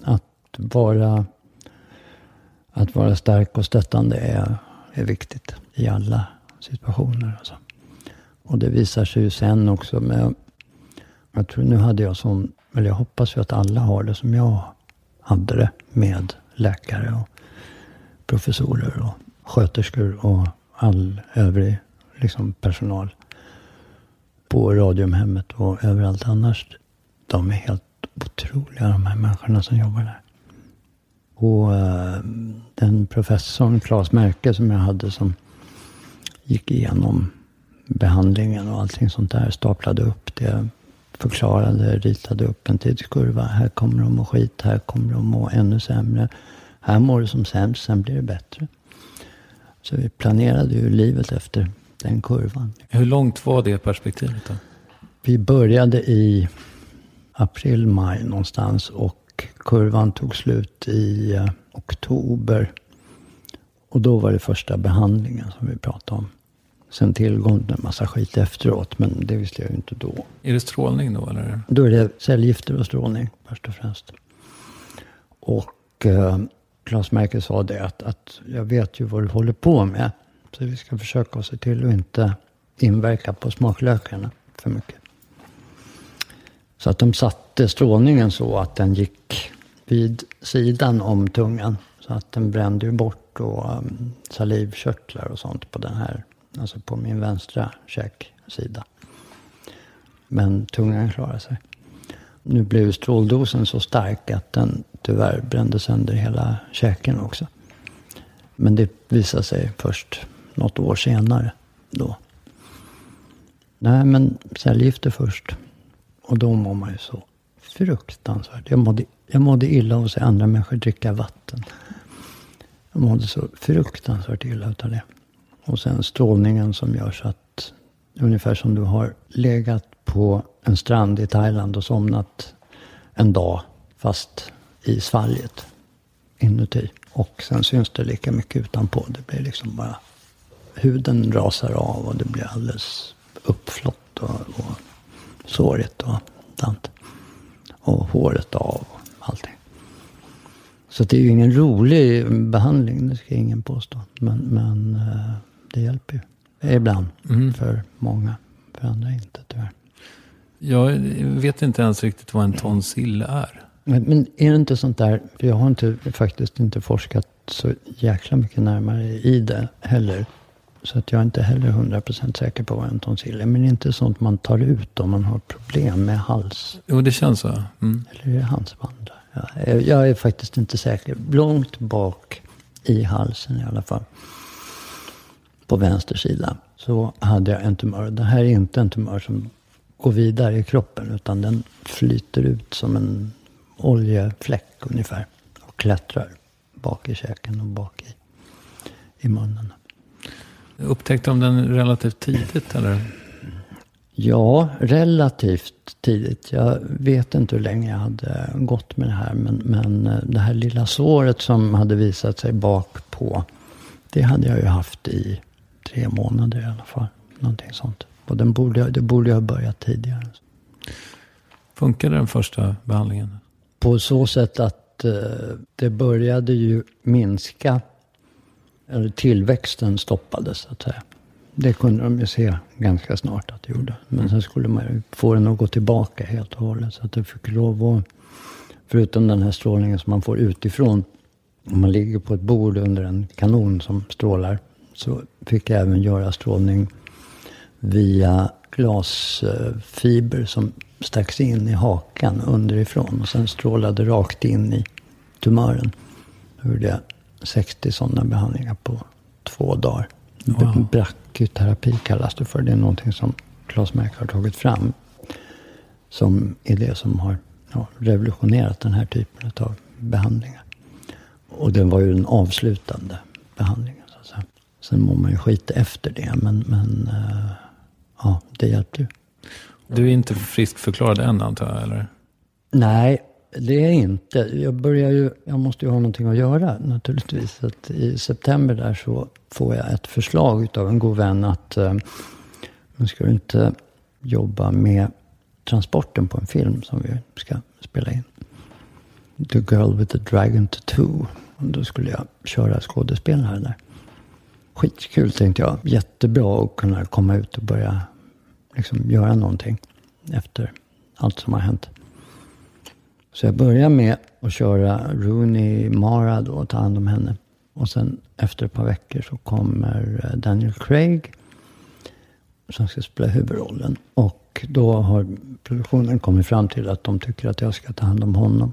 Att vara, att vara stark och stöttande är, är viktigt i alla situationer. Alltså. Och det visar sig ju sen också med, jag tror nu hade jag sån, eller jag hoppas ju att alla har det som jag hade det med läkare och professorer och sköterskor och all övrig liksom, personal på Radiumhemmet och överallt annars. De är helt otroliga de här människorna som jobbar där. Och eh, den professorn, Claes Märke, som jag hade som gick igenom behandlingen och allting sånt där. Staplade upp det. Förklarade, ritade upp en tidskurva. Här kommer de må skit, här kommer de må ännu sämre. Här mår du som sämst, sen blir det bättre. Så vi planerade ju livet efter den kurvan. Hur långt var det perspektivet då? Vi började i april, maj någonstans och kurvan tog slut i eh, oktober. Och då var det första behandlingen som vi pratade om. Sen tillkom det en massa skit efteråt, men det visste jag ju inte då. Är det strålning då eller? Då är det cellgifter och strålning först och främst. Och eh, Claes Merkel sa det att, att jag vet ju vad du håller på med. Så vi ska försöka se till att inte inverka på smaklökarna för mycket. Så att de satte strålningen så att den gick vid sidan om tungan. Så att den brände ju bort då, um, salivkörtlar och sånt på den här, alltså på min vänstra käksida. Men tungan klarade sig. Nu blev stråldosen så stark att den tyvärr brände sönder hela käken också. Men det visade sig först något år senare då. Nej, men cellgifter först. Och då mår man ju så fruktansvärt. Jag mådde, jag mådde illa av att se andra människor dricka vatten. Jag mådde så fruktansvärt illa utav det. Och sen strålningen som gör så att ungefär som du har legat på en strand i Thailand och somnat en dag fast i svalget inuti. Och sen syns det lika mycket utanpå. Det blir liksom bara huden rasar av och det blir alldeles uppflott och, och sårigt och allt. Och håret av och allting. Så det är ju ingen rolig behandling, det ska ingen påstå. Men, men eh, det hjälper ju. Ibland. Mm. För många. För andra inte tyvärr. Jag vet inte ens riktigt vad en tonsill är. Men, men är det inte sånt där, för jag har inte, faktiskt inte forskat så jäkla mycket närmare i det heller. Så att jag är inte heller 100% säker på vad en tonsill är. Men det är inte sånt man tar ut om man har problem med hals. Jo, det känns så. Mm. Eller är det halsband? Ja, jag, är faktiskt inte säker. Långt bak i halsen i alla fall. På vänster sida. Så hade jag en tumör. Det här är inte en tumör som går vidare i kroppen. Utan den flyter ut som en oljefläck ungefär. Och klättrar bak i käken och bak i, i munnen. Upptäckte de den relativt tidigt eller? Ja, relativt tidigt. Jag vet inte hur länge jag hade gått med det här. Men, men eh, det här lilla såret som hade visat sig bak på. Det hade jag ju haft i tre månader i alla fall. Någonting sånt. Och den borde, det borde jag ha börjat tidigare. Funkade den första behandlingen? På så sätt att eh, det började ju minska. Eller tillväxten stoppades så att säga. Det kunde de ju se ganska snart att det gjorde. Men sen skulle man ju få den att gå tillbaka helt och hållet. Så att det fick lov att, förutom den här strålningen som man får utifrån. Om man ligger på ett bord under en kanon som strålar. Så fick jag även göra strålning via glasfiber som stacks in i hakan underifrån. Och sen strålade rakt in i tumören. Då gjorde jag 60 sådana behandlingar på två dagar. Wow. Brachyterapi kallas det för. Det är någonting som Claes Merck har tagit fram. Som är det som har ja, revolutionerat den här typen av behandlingar. Och det var ju den avslutande behandlingen. Sen mår man ju skit efter det. Men, men uh, ja, det hjälpte ju. Du är inte friskförklarad än antar jag, eller? Nej, det är jag inte. Jag börjar ju, jag måste ju ha någonting att göra naturligtvis. Så att I september där så får jag ett förslag av en god vän att eh, nu ska du inte jobba med transporten på en film som vi ska spela in. The Girl with the Dragon Tattoo. Då skulle jag köra skådespelare där. Skitkul tänkte jag. Jättebra att kunna komma ut och börja liksom göra någonting efter allt som har hänt. Så jag började med att köra Rooney Mara då och ta hand om henne. Och sen efter ett par veckor så kommer eh, Daniel Craig. Som ska spela huvudrollen. Och då har produktionen kommit fram till att de tycker att jag ska ta hand om honom.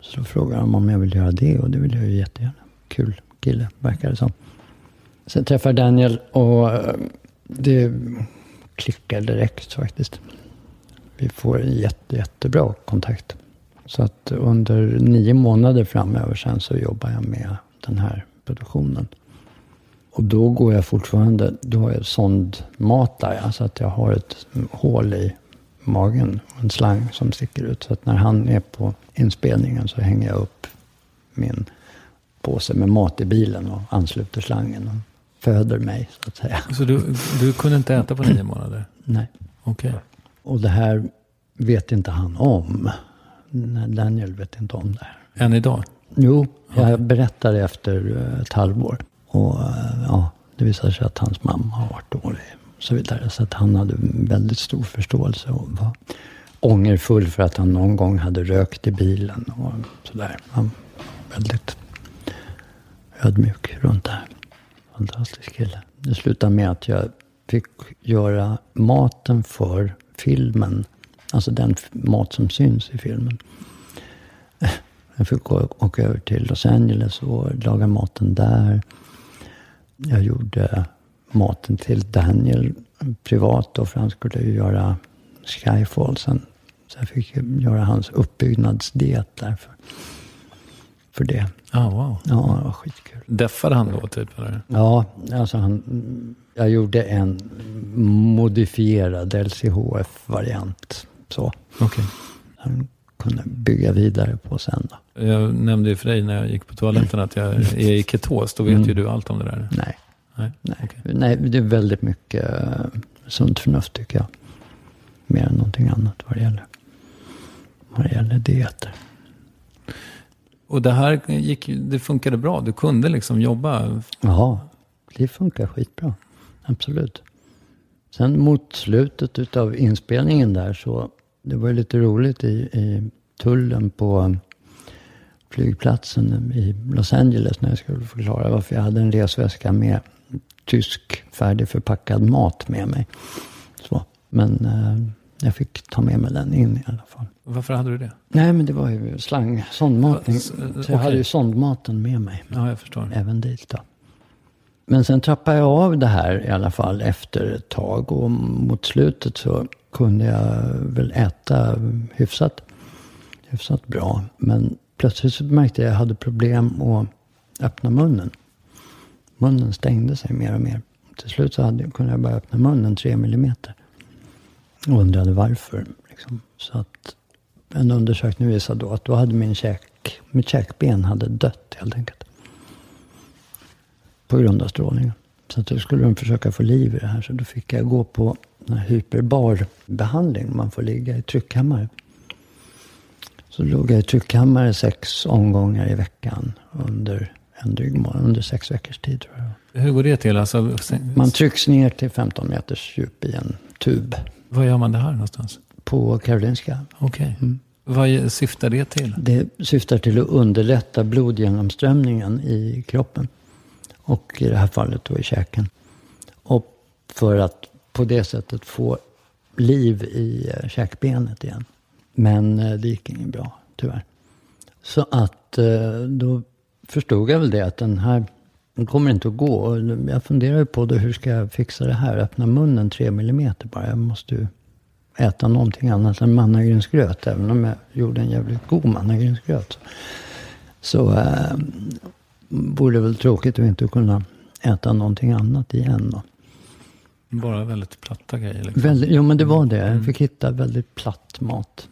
Så då frågar de om jag vill göra det och det vill jag ju jättegärna. Kul kille verkar det som. Sen träffar Daniel och eh, det klickar direkt faktiskt. Vi får en jätte, jättebra kontakt. Så att under nio månader framöver sen så jobbar jag med den här produktionen. Och då går jag fortfarande, då har jag sondmat där. så att jag har ett hål i magen. och En slang som sticker ut. Så att när han är på inspelningen så hänger jag upp min påse med mat i bilen och ansluter slangen. Föder mig så att säga. Så du, du kunde inte äta på nio månader? Nej. Okej. Och det här vet inte han om. Daniel vet inte om det här. Än idag? Jo, jag berättade efter eh, ett halvår. Och eh, ja, det visade sig att hans mamma har varit dålig. Och så vidare. Så att han hade väldigt stor förståelse och var ångerfull för att han någon gång hade rökt i bilen och sådär. Han var väldigt ödmjuk runt det här. Fantastisk kille. Det slutade med att jag fick göra maten för filmen. Alltså den mat som syns i filmen. Jag fick å- åka över till Los Angeles och laga maten där. Jag gjorde maten till Daniel privat då, för han skulle ju göra Skyfall sen. Så jag fick göra hans uppbyggnadsdiet där för, det. Ah, wow. Ja, det var skitkul. Deffade han då typ? Eller? Ja, alltså han, jag gjorde en modifierad LCHF-variant. Så. Okej. Han kunde bygga vidare på sen då. Jag nämnde ju för dig när jag gick på toaletten att jag är i ketos. Då vet Mm. ju du allt om det där. Nej, Nej. nej. Okej. nej det är väldigt mycket uh, sunt förnuft tycker jag. Mer än någonting annat vad det gäller, vad det gäller dieter. Och det här gick, det funkade bra. Du kunde liksom jobba. Ja, det funkar skitbra. Absolut. Sen mot slutet utav inspelningen där så, det var ju lite roligt i, i tullen på flygplatsen i Los Angeles när jag skulle förklara varför jag hade en resväska med tysk färdigförpackad mat med mig. Så. Men eh, jag fick ta med mig den in i alla fall. Varför hade du det? Nej, men det var ju slang, sondmaten. S- eh, Så jag hade okej. ju sondmaten med mig Ja, jag förstår. även dit då. Men sen trappade jag av det här i alla fall efter ett tag. Och mot slutet så kunde jag väl äta hyfsat, hyfsat bra. Men plötsligt så märkte jag att jag hade problem att öppna munnen. Munnen stängde sig mer och mer. Till slut så hade, kunde jag bara öppna munnen tre millimeter. Och undrade varför. Liksom. Så att en undersökning visade då att då hade min käk, mitt käkben hade dött helt enkelt. På grund av strålningen. Så att då skulle de försöka få liv i det här. Så då fick jag gå på den här hyperbarbehandling. Man får ligga i tryckkammare. Så låg jag i tryckkammare sex omgångar i veckan under en dryg månad. Under sex veckors tid tror jag. Hur går det till? Alltså, Man trycks ner till 15 meters djup i en tub. Var gör man det här någonstans? På Karolinska. Okej. Vad syftar det till? Det syftar till att underlätta blodgenomströmningen i kroppen. Och i det här fallet då i käken. Och för att på det sättet få liv i eh, käkbenet igen. Men eh, det gick inget bra, tyvärr. Så att eh, då förstod jag väl det att den här den kommer inte att gå. Jag funderar ju på då, hur ska jag fixa det här? Öppna munnen tre millimeter bara. Jag måste ju äta någonting annat än mannagrynsgröt. Även om jag gjorde en jävligt god mannagrynsgröt. Så äh, vore det väl tråkigt att inte kunna äta någonting annat igen. Då. Bara väldigt platta grejer. Liksom. Väldigt, jo men det var det. Jag fick hitta väldigt platt mat.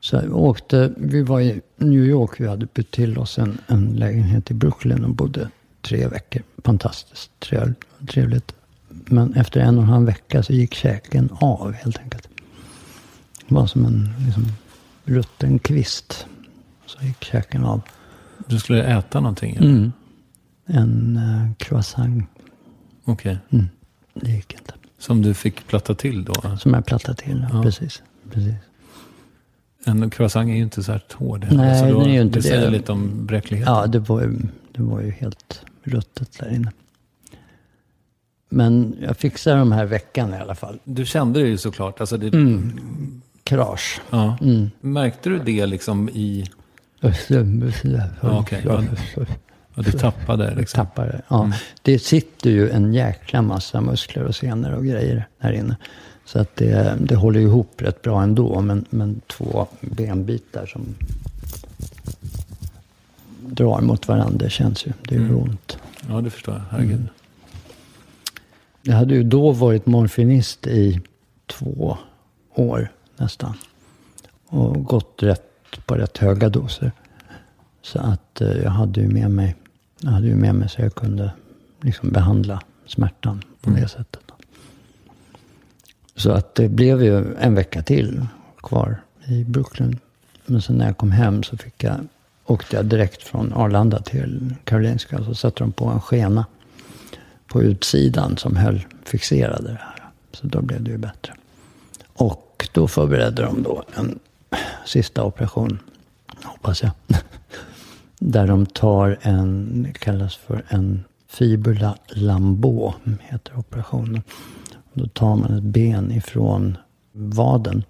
Så jag åkte, vi var i New York, vi hade bytt till oss en, en lägenhet i Brooklyn och bodde tre veckor. Fantastiskt trevligt. Men efter en och en halv vecka så gick käken av helt enkelt. Det var som en liksom, rutten kvist. Så gick käken av. Du skulle äta någonting? eller? Mm. En uh, croissant. Okej. Det gick inte. Som du fick platta till då? Som jag plattade till. Ja. Precis. precis. En croissant är ju inte så här hård Nej, så då, den är ju inte det. säger det. lite om bräckligheten. Ja, det var, ju, det var ju helt ruttet där inne. Men jag fixade de här veckan i alla fall. Du kände det ju såklart. Alltså det, Mm. Krasch. ja. Mm. Märkte du det liksom i... Ja, okej. Ja. Du tappade liksom? Tappade. Ja. Det sitter ju en jäkla massa muskler och senor och grejer här inne. Så att det, det håller ihop rätt bra ändå. Men, men två benbitar som drar mot varandra det känns ju. Det gör Mm. ont. Ja, det förstår jag. Herregud. Mm. Jag hade ju då varit morfinist i två år nästan. Och gått rätt på rätt höga doser. Så att eh, jag hade ju med mig, jag hade ju med mig så jag kunde liksom behandla smärtan på det sättet. Så att det blev ju en vecka till kvar i Brooklyn. Men sen när jag kom hem så fick jag, åkte jag direkt från Arlanda till Karolinska. Så satte de på en skena på utsidan som höll, fixerade det här. Så då blev det ju bättre. Och då förberedde de då en sista operation, hoppas jag. Där de tar en, det kallas för en fibula lambeau, heter operationen. Då tar man ett ben ifrån vaden.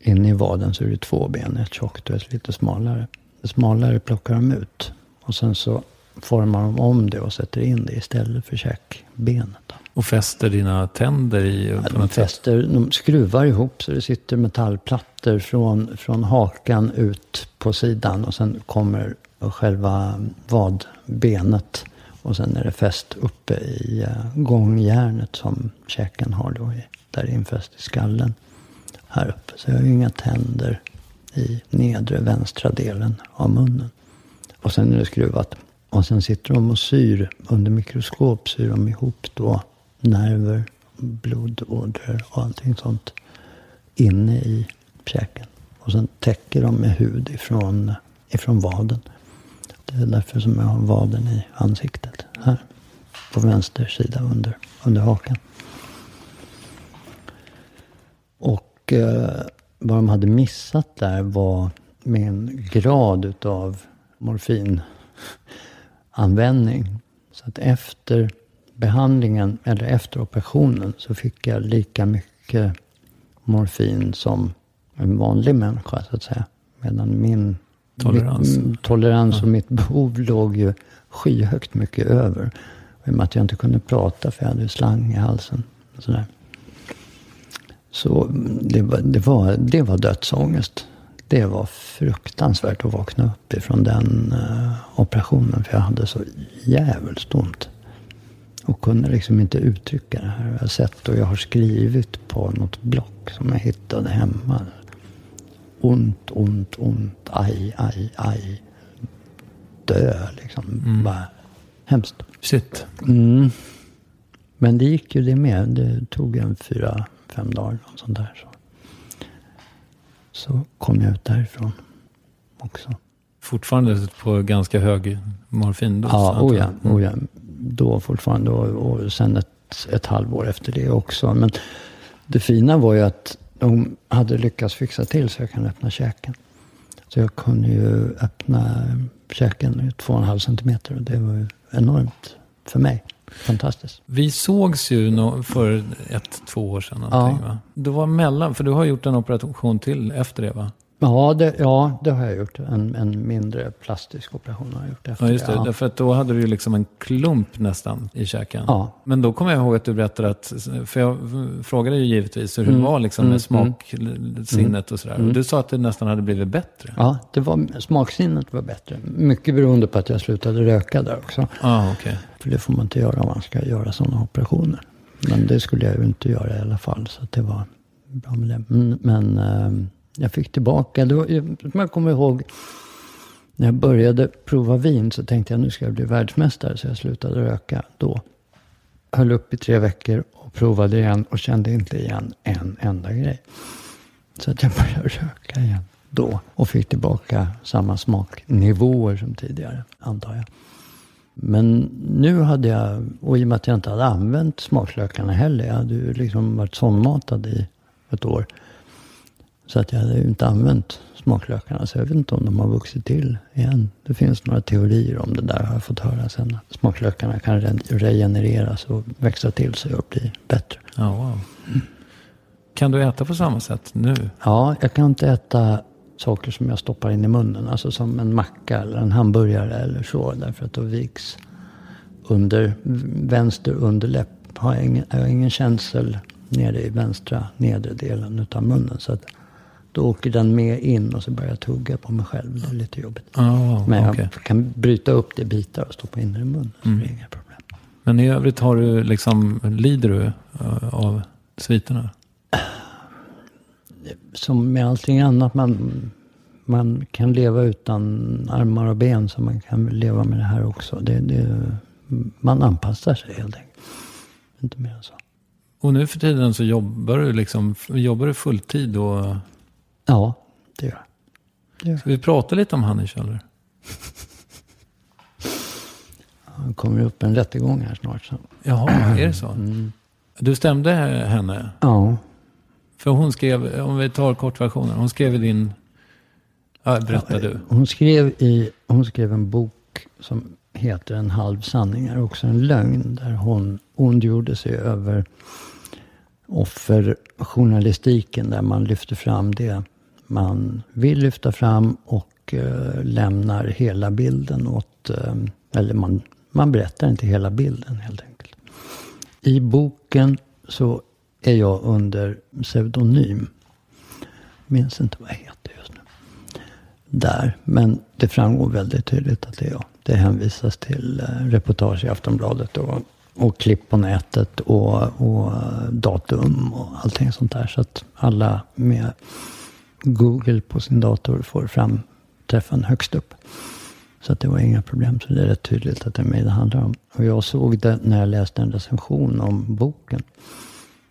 Inne i vaden så är det två ben, ett tjockt och ett lite smalare. Det smalare plockar de ut. Och sen så formar de om det och sätter in det istället för käkbenet. Och fäster dina tänder i? Ja, de, fäster, de skruvar ihop så det sitter metallplattor från, från hakan ut på sidan. Och sen kommer själva vadbenet. Och sen är det fäst uppe i uh, gångjärnet som käken har då. Där är infäst i skallen. Här uppe. Så jag har ju inga tänder i nedre vänstra delen av munnen. Och sen är det skruvat. Och sen sitter de och syr under mikroskop. Syr de ihop då nerver, blodådror och allting sånt inne i käken. Och sen täcker de med hud ifrån, ifrån vaden. Det är därför som jag har vaden i ansiktet. Här. På vänster sida under, under hakan. Och eh, vad de hade missat där var min grad utav morfin morfinanvändning. Så att efter behandlingen, eller efter operationen, så fick jag lika mycket morfin som en vanlig människa, så att säga. Medan min Tolerans. Mitt, tolerans och mitt behov låg ju skyhögt mycket över. I och med att jag inte kunde prata för jag hade slang i halsen. Och sådär. Så det var, det, var, det var dödsångest. Det var fruktansvärt att vakna upp ifrån den uh, operationen. För jag hade så jävligt ont. Och kunde liksom inte uttrycka det här. Jag har sett och jag har skrivit på något block som jag hittade hemma ont, ont, ont, aj, aj, aj. Dö liksom. Mm. Bara hemskt. Shit. Mm. Men det gick ju det med. Det tog en fyra, fem dagar. Och sånt där. Så. Så kom jag ut därifrån också. Fortfarande på ganska hög morfindos? Ja, oh ja, oh ja. Då fortfarande. Och, och sen ett, ett halvår efter det också. Men det fina var ju att de hade lyckats fixa till så jag kan öppna käken. Så jag kunde ju öppna käken två och en halv centimeter. Och det var ju enormt för mig. Fantastiskt. Vi sågs ju för ett, två år sedan. Ja. Va? Det var mellan, för du har gjort en operation till efter det va? Ja, det, ja, det har jag gjort. En, en mindre plastisk operation har jag gjort efter Ja, just det. Ja. Därför att då hade du ju liksom en klump nästan i käken. Ja. Men då kommer jag ihåg att du berättade att, för jag frågade ju givetvis hur det Mm. var liksom med Mm, smaksinnet och sådär. Och du sa att det nästan hade blivit bättre. Ja, det var, smaksinnet var bättre. Mycket beroende på att jag slutade röka där också. Ah, okej. För det får man inte göra om man ska göra sådana operationer. Men det skulle jag ju inte göra i alla fall. Så det var bra med det. Men, men eh, jag fick tillbaka, det var, jag kommer ihåg, när jag började prova vin så tänkte jag nu ska jag bli världsmästare. Så jag slutade röka då. Höll upp i tre veckor och provade igen och kände inte igen en enda grej. Så att jag började röka igen då. Och fick tillbaka samma smaknivåer som tidigare, antar jag. Men nu hade jag, och i och med att jag inte hade använt smaklökarna heller. Jag hade ju liksom varit sondmatad i ett år. Så att jag hade ju inte använt smaklökarna. Så jag vet inte om de har vuxit till igen. Det finns några teorier om det där har jag fått höra sen. Smaklökarna kan re- regenereras och växa till sig och bli bättre. Ja, wow. Kan du äta på samma sätt nu? Ja, jag kan inte äta saker som jag stoppar in i munnen. Alltså som en macka eller en hamburgare eller så. Därför att då viks under vänster underläpp. Har jag ingen, jag har ingen känsel nere i vänstra nedre delen utav munnen. Så att Då åker den med in och så börjar jag tugga på mig själv. Det är lite jobbigt. Ah, Men jag kan bryta upp det i bitar och stoppa in det i munnen. Så det är inga problem. Men i övrigt har du liksom, lider du eh, av sviterna? Som med allting annat. Man, man kan leva utan armar och ben. Så man kan leva med det här också. Det, det, man anpassar sig helt enkelt. Inte mer än så. Och nu för tiden så jobbar du liksom, jobbar du fulltid och... Ja, det gör jag. Ska vi prata lite om Hanni Kjöller? Det kommer upp en rättegång här snart. Så. Jaha, är det så? Du stämde henne? Ja, För hon skrev, om vi tar kortversionen, hon skrev i din... Ja, berätta du. hon skrev, i, hon skrev en bok som heter En halv sanning är också en lögn. Där hon ondgjorde sig över offerjournalistiken. Där man lyfter fram det man vill lyfta fram och eh, lämnar hela bilden åt... Eh, eller man, man berättar inte hela bilden helt enkelt. I boken så är jag under pseudonym. Minns inte vad jag heter just nu. Där. Men det framgår väldigt tydligt att det är jag. Det hänvisas till eh, reportage i Aftonbladet och, och klipp på nätet och, och datum och allting sånt där. Så att alla med Google på sin dator får fram träffen högst upp. Så att det var inga problem. Så det är rätt tydligt att det är mig det handlar om. Och jag såg det när jag läste en recension om boken.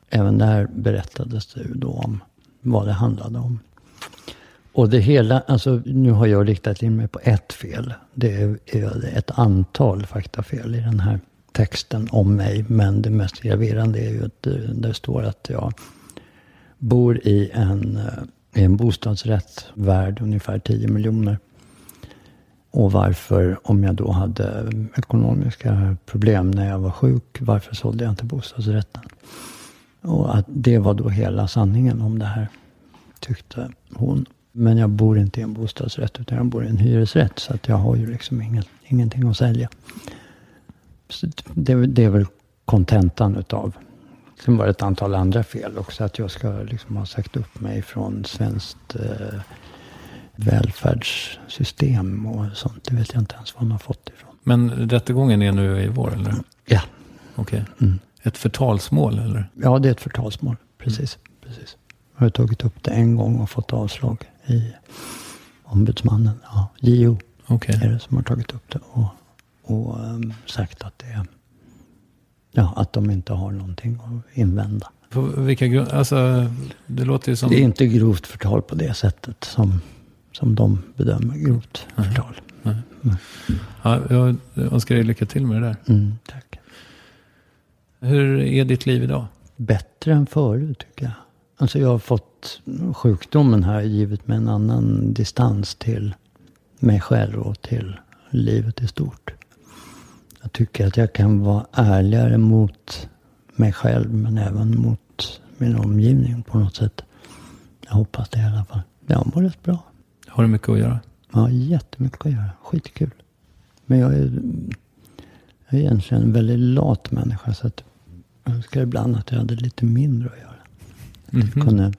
Även där berättades det ju då om vad det handlade om. Och det hela, alltså nu har jag riktat in mig på ett fel. Det är, är ett antal faktafel i den här texten om mig. Men det mest graverande är ju att det, det står att jag bor i en, eh, i en bostadsrätt värd ungefär 10 miljoner. Och varför, om jag då hade ekonomiska problem när jag var sjuk, varför sålde jag inte bostadsrätten? Och att det var då hela sanningen om det här, tyckte hon. Men jag bor inte i en bostadsrätt, utan jag bor i en hyresrätt. Så att jag har ju liksom ingen, ingenting att sälja. Så det, det är väl kontentan utav. Sen var det ett antal andra fel också. Att jag ska liksom ha sagt upp mig från svenskt eh, välfärdssystem och sånt. Det vet jag inte ens var hon har fått ifrån. Men rättegången är nu i vår, eller? Ja, Okej. Ett förtalsmål, eller? ja det är ett förtalsmål. Precis. precis. Jag har tagit upp det en gång och fått avslag i ombudsmannen. Ja, JO Okej. är det som har tagit upp det. Och, och ehm, sagt att det är, ja, att de inte har någonting att invända. På vilka grund... Alltså, det låter ju som... Det är inte grovt förtal på det sättet som, som de bedömer grovt förtal. Ja, jag önskar dig lycka till med det där. Mm, tack. Hur är ditt liv idag? Bättre än förut tycker jag. Alltså jag har fått sjukdomen här givit mig en annan distans till mig själv och till livet i stort. Jag tycker att jag kan vara ärligare mot mig själv men även mot min omgivning på något sätt. Jag hoppas det i alla fall. Jag mår rätt bra. Har du mycket att göra? Har jättemycket att göra. Skitkul. Men jag är, jag är egentligen en väldigt lat människa. Så att jag önskar ibland att jag hade lite mindre att göra. Att jag kunde,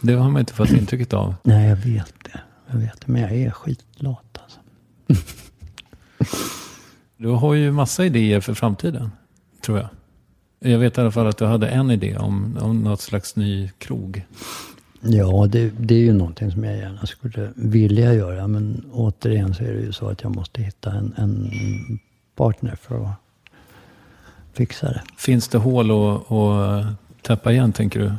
Det har man inte fått intrycket av. nej, jag vet det. Jag vet det. Men jag är skitlat alltså. Du har ju massa idéer för framtiden, tror jag. Jag vet i alla fall att du hade en idé om, om något slags ny krog. Ja, det, det är ju någonting som jag gärna skulle vilja göra. Men återigen så är det ju så att jag måste hitta en, en partner för att fixa det. Finns det hål att, att täppa igen, tänker du?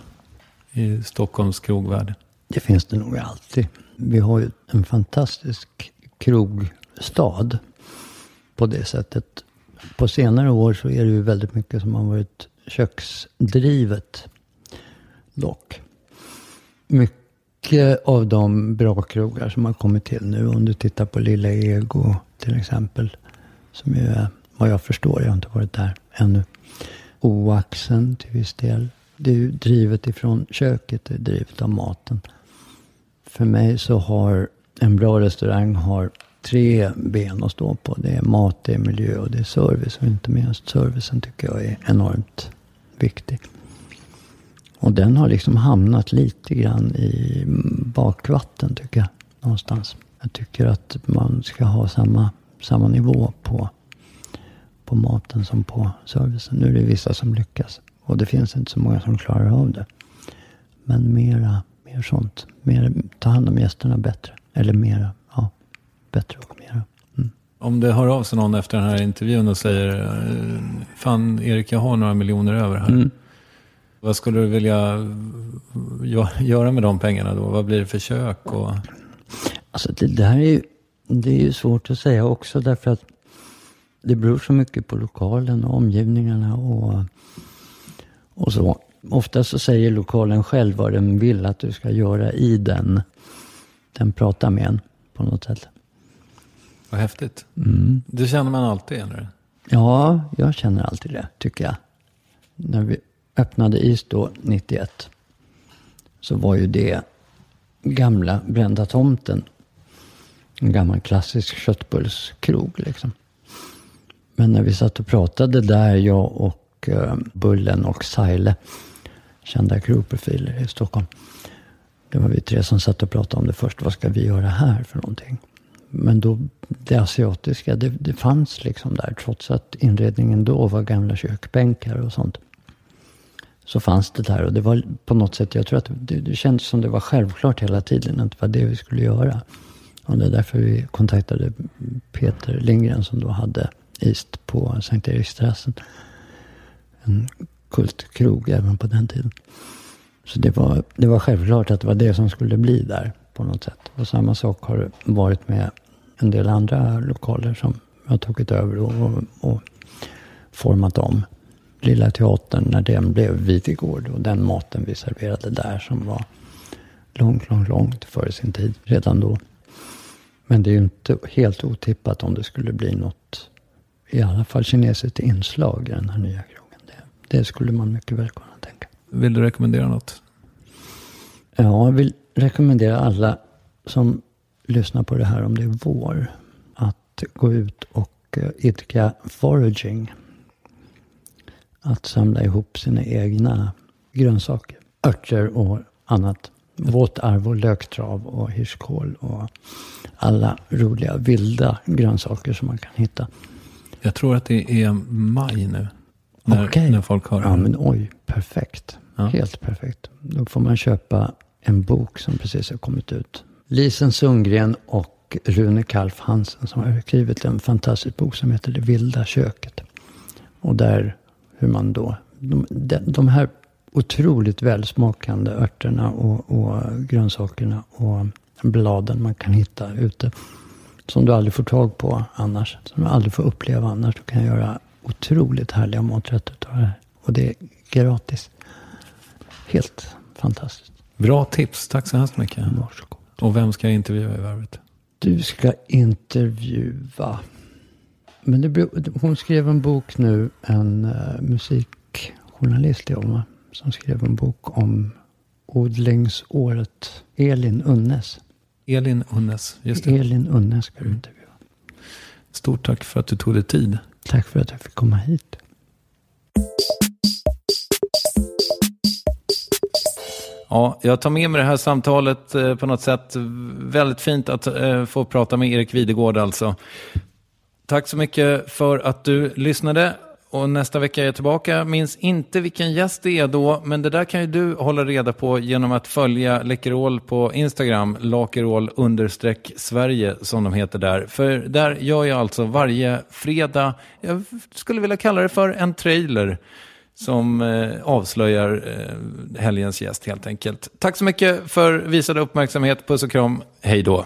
I Stockholms krogvärld. Det finns det nog alltid. Vi har ju en fantastisk krogstad på det sättet. På senare år så är det ju väldigt mycket som har varit köksdrivet dock. Mycket av de bra krogar som har kommit till nu, om du tittar på Lilla Ego till exempel, som ju är, vad jag förstår, jag har inte varit där ännu, Oaxen till viss del. Det är ju drivet ifrån köket, det är drivet av maten. För mig så har en bra restaurang har tre ben att stå på. Det är mat, det är miljö och det är service. Och inte minst servicen tycker jag är enormt viktig. Och den har liksom hamnat lite grann i bakvatten tycker jag. Någonstans. Jag tycker att man ska ha samma, samma nivå på, på maten som på servicen. Nu är det vissa som lyckas. Och det finns inte så många som klarar av det. Men mera, mer sånt. Mer, ta hand om gästerna bättre. Eller mera. Bättre och mera. Mm. Om det hör av sig någon efter den här intervjun och säger eh, Fan Erik, jag har några miljoner över här. Mm. Vad skulle du vilja göra med de pengarna då? Vad blir det för kök? Och... Alltså det, det här är ju, det är ju svårt att säga också därför att det beror så mycket på lokalen och omgivningarna och, och så. Ofta så säger lokalen själv vad den vill att du ska göra i den. Den pratar med en på något sätt. Vad häftigt. Mm. Det känner man alltid, eller? Ja, jag känner alltid det, tycker jag. När vi öppnade is då, 91, så var ju det gamla Brända tomten. En gammal klassisk köttbullskrog liksom. Men när vi satt och pratade där, jag och uh, Bullen och Saile, kända krogprofiler i Stockholm. Det var vi tre som satt och pratade om det först. Vad ska vi göra här för någonting? Men då, det asiatiska, det, det fanns liksom där. Trots att inredningen då var gamla kökbänkar och sånt. Så fanns det där. Och det var på något sätt, jag tror att det, det kändes som det var självklart hela tiden. Att det var det vi skulle göra. Och det är därför vi kontaktade Peter Lindgren som då hade East på Sankt Eriksterrassen. En kultkrog även på den tiden. Så det var, det var självklart att det var det som skulle bli där på något sätt. Och samma sak har varit med en del andra lokaler som jag har tagit över och, och, format om. Lilla Teatern, när den blev Videgård och den maten vi serverade där som var långt, långt, långt före sin tid redan då. Men det är ju inte helt otippat om det skulle bli något, i alla fall kinesiskt inslag i den här nya krogen. Det, det skulle man mycket väl kunna tänka. Vill du rekommendera något? Ja, jag vill rekommendera alla som lyssnar på det här om det är vår. Att gå ut och eh, idka foraging. Att samla ihop sina egna grönsaker. Örter och annat. Våtarv och löktrav och hirskål och alla roliga vilda grönsaker som man kan hitta. Jag tror att det är maj nu. När, Okej. när folk har Ja, men oj, perfekt. Ja. Helt perfekt. Då får man köpa en bok som precis har kommit ut. Lisen Sundgren och Rune Kalf Hansen som har skrivit en fantastisk bok som heter Det vilda köket. Och där hur man då, de, de, här otroligt välsmakande örterna och, och grönsakerna och bladen man kan hitta ute. Som du aldrig får tag på annars. Som du aldrig får uppleva annars. Du kan göra otroligt härliga maträtter utav det här. Och det är gratis. Helt fantastiskt. Bra tips. Tack så hemskt mycket. Varsågod. Och vem ska jag intervjua i varvet? Du ska intervjua. Men det, beror- hon skrev en bok nu, en uh, musikjournalist är hon? Som skrev en bok om odlingsåret. Elin Unnes. Elin Unnes. Just det. Elin Unnes ska du intervjua. Stort tack för att du tog dig tid. Tack för att jag fick komma hit. Ja, jag tar med mig det här samtalet eh, på något sätt. Väldigt fint att eh, få prata med Erik Videgård alltså. Tack så mycket för att du lyssnade. Och nästa vecka är jag tillbaka. Minns inte vilken gäst det är då, men det där kan ju du hålla reda på genom att följa Läkerol på Instagram, lakerol understreck Sverige som de heter där. För där gör jag alltså varje fredag, jag skulle vilja kalla det för en trailer som eh, avslöjar eh, helgens gäst helt enkelt. Tack så mycket för visad uppmärksamhet. Puss och kram. Hej då.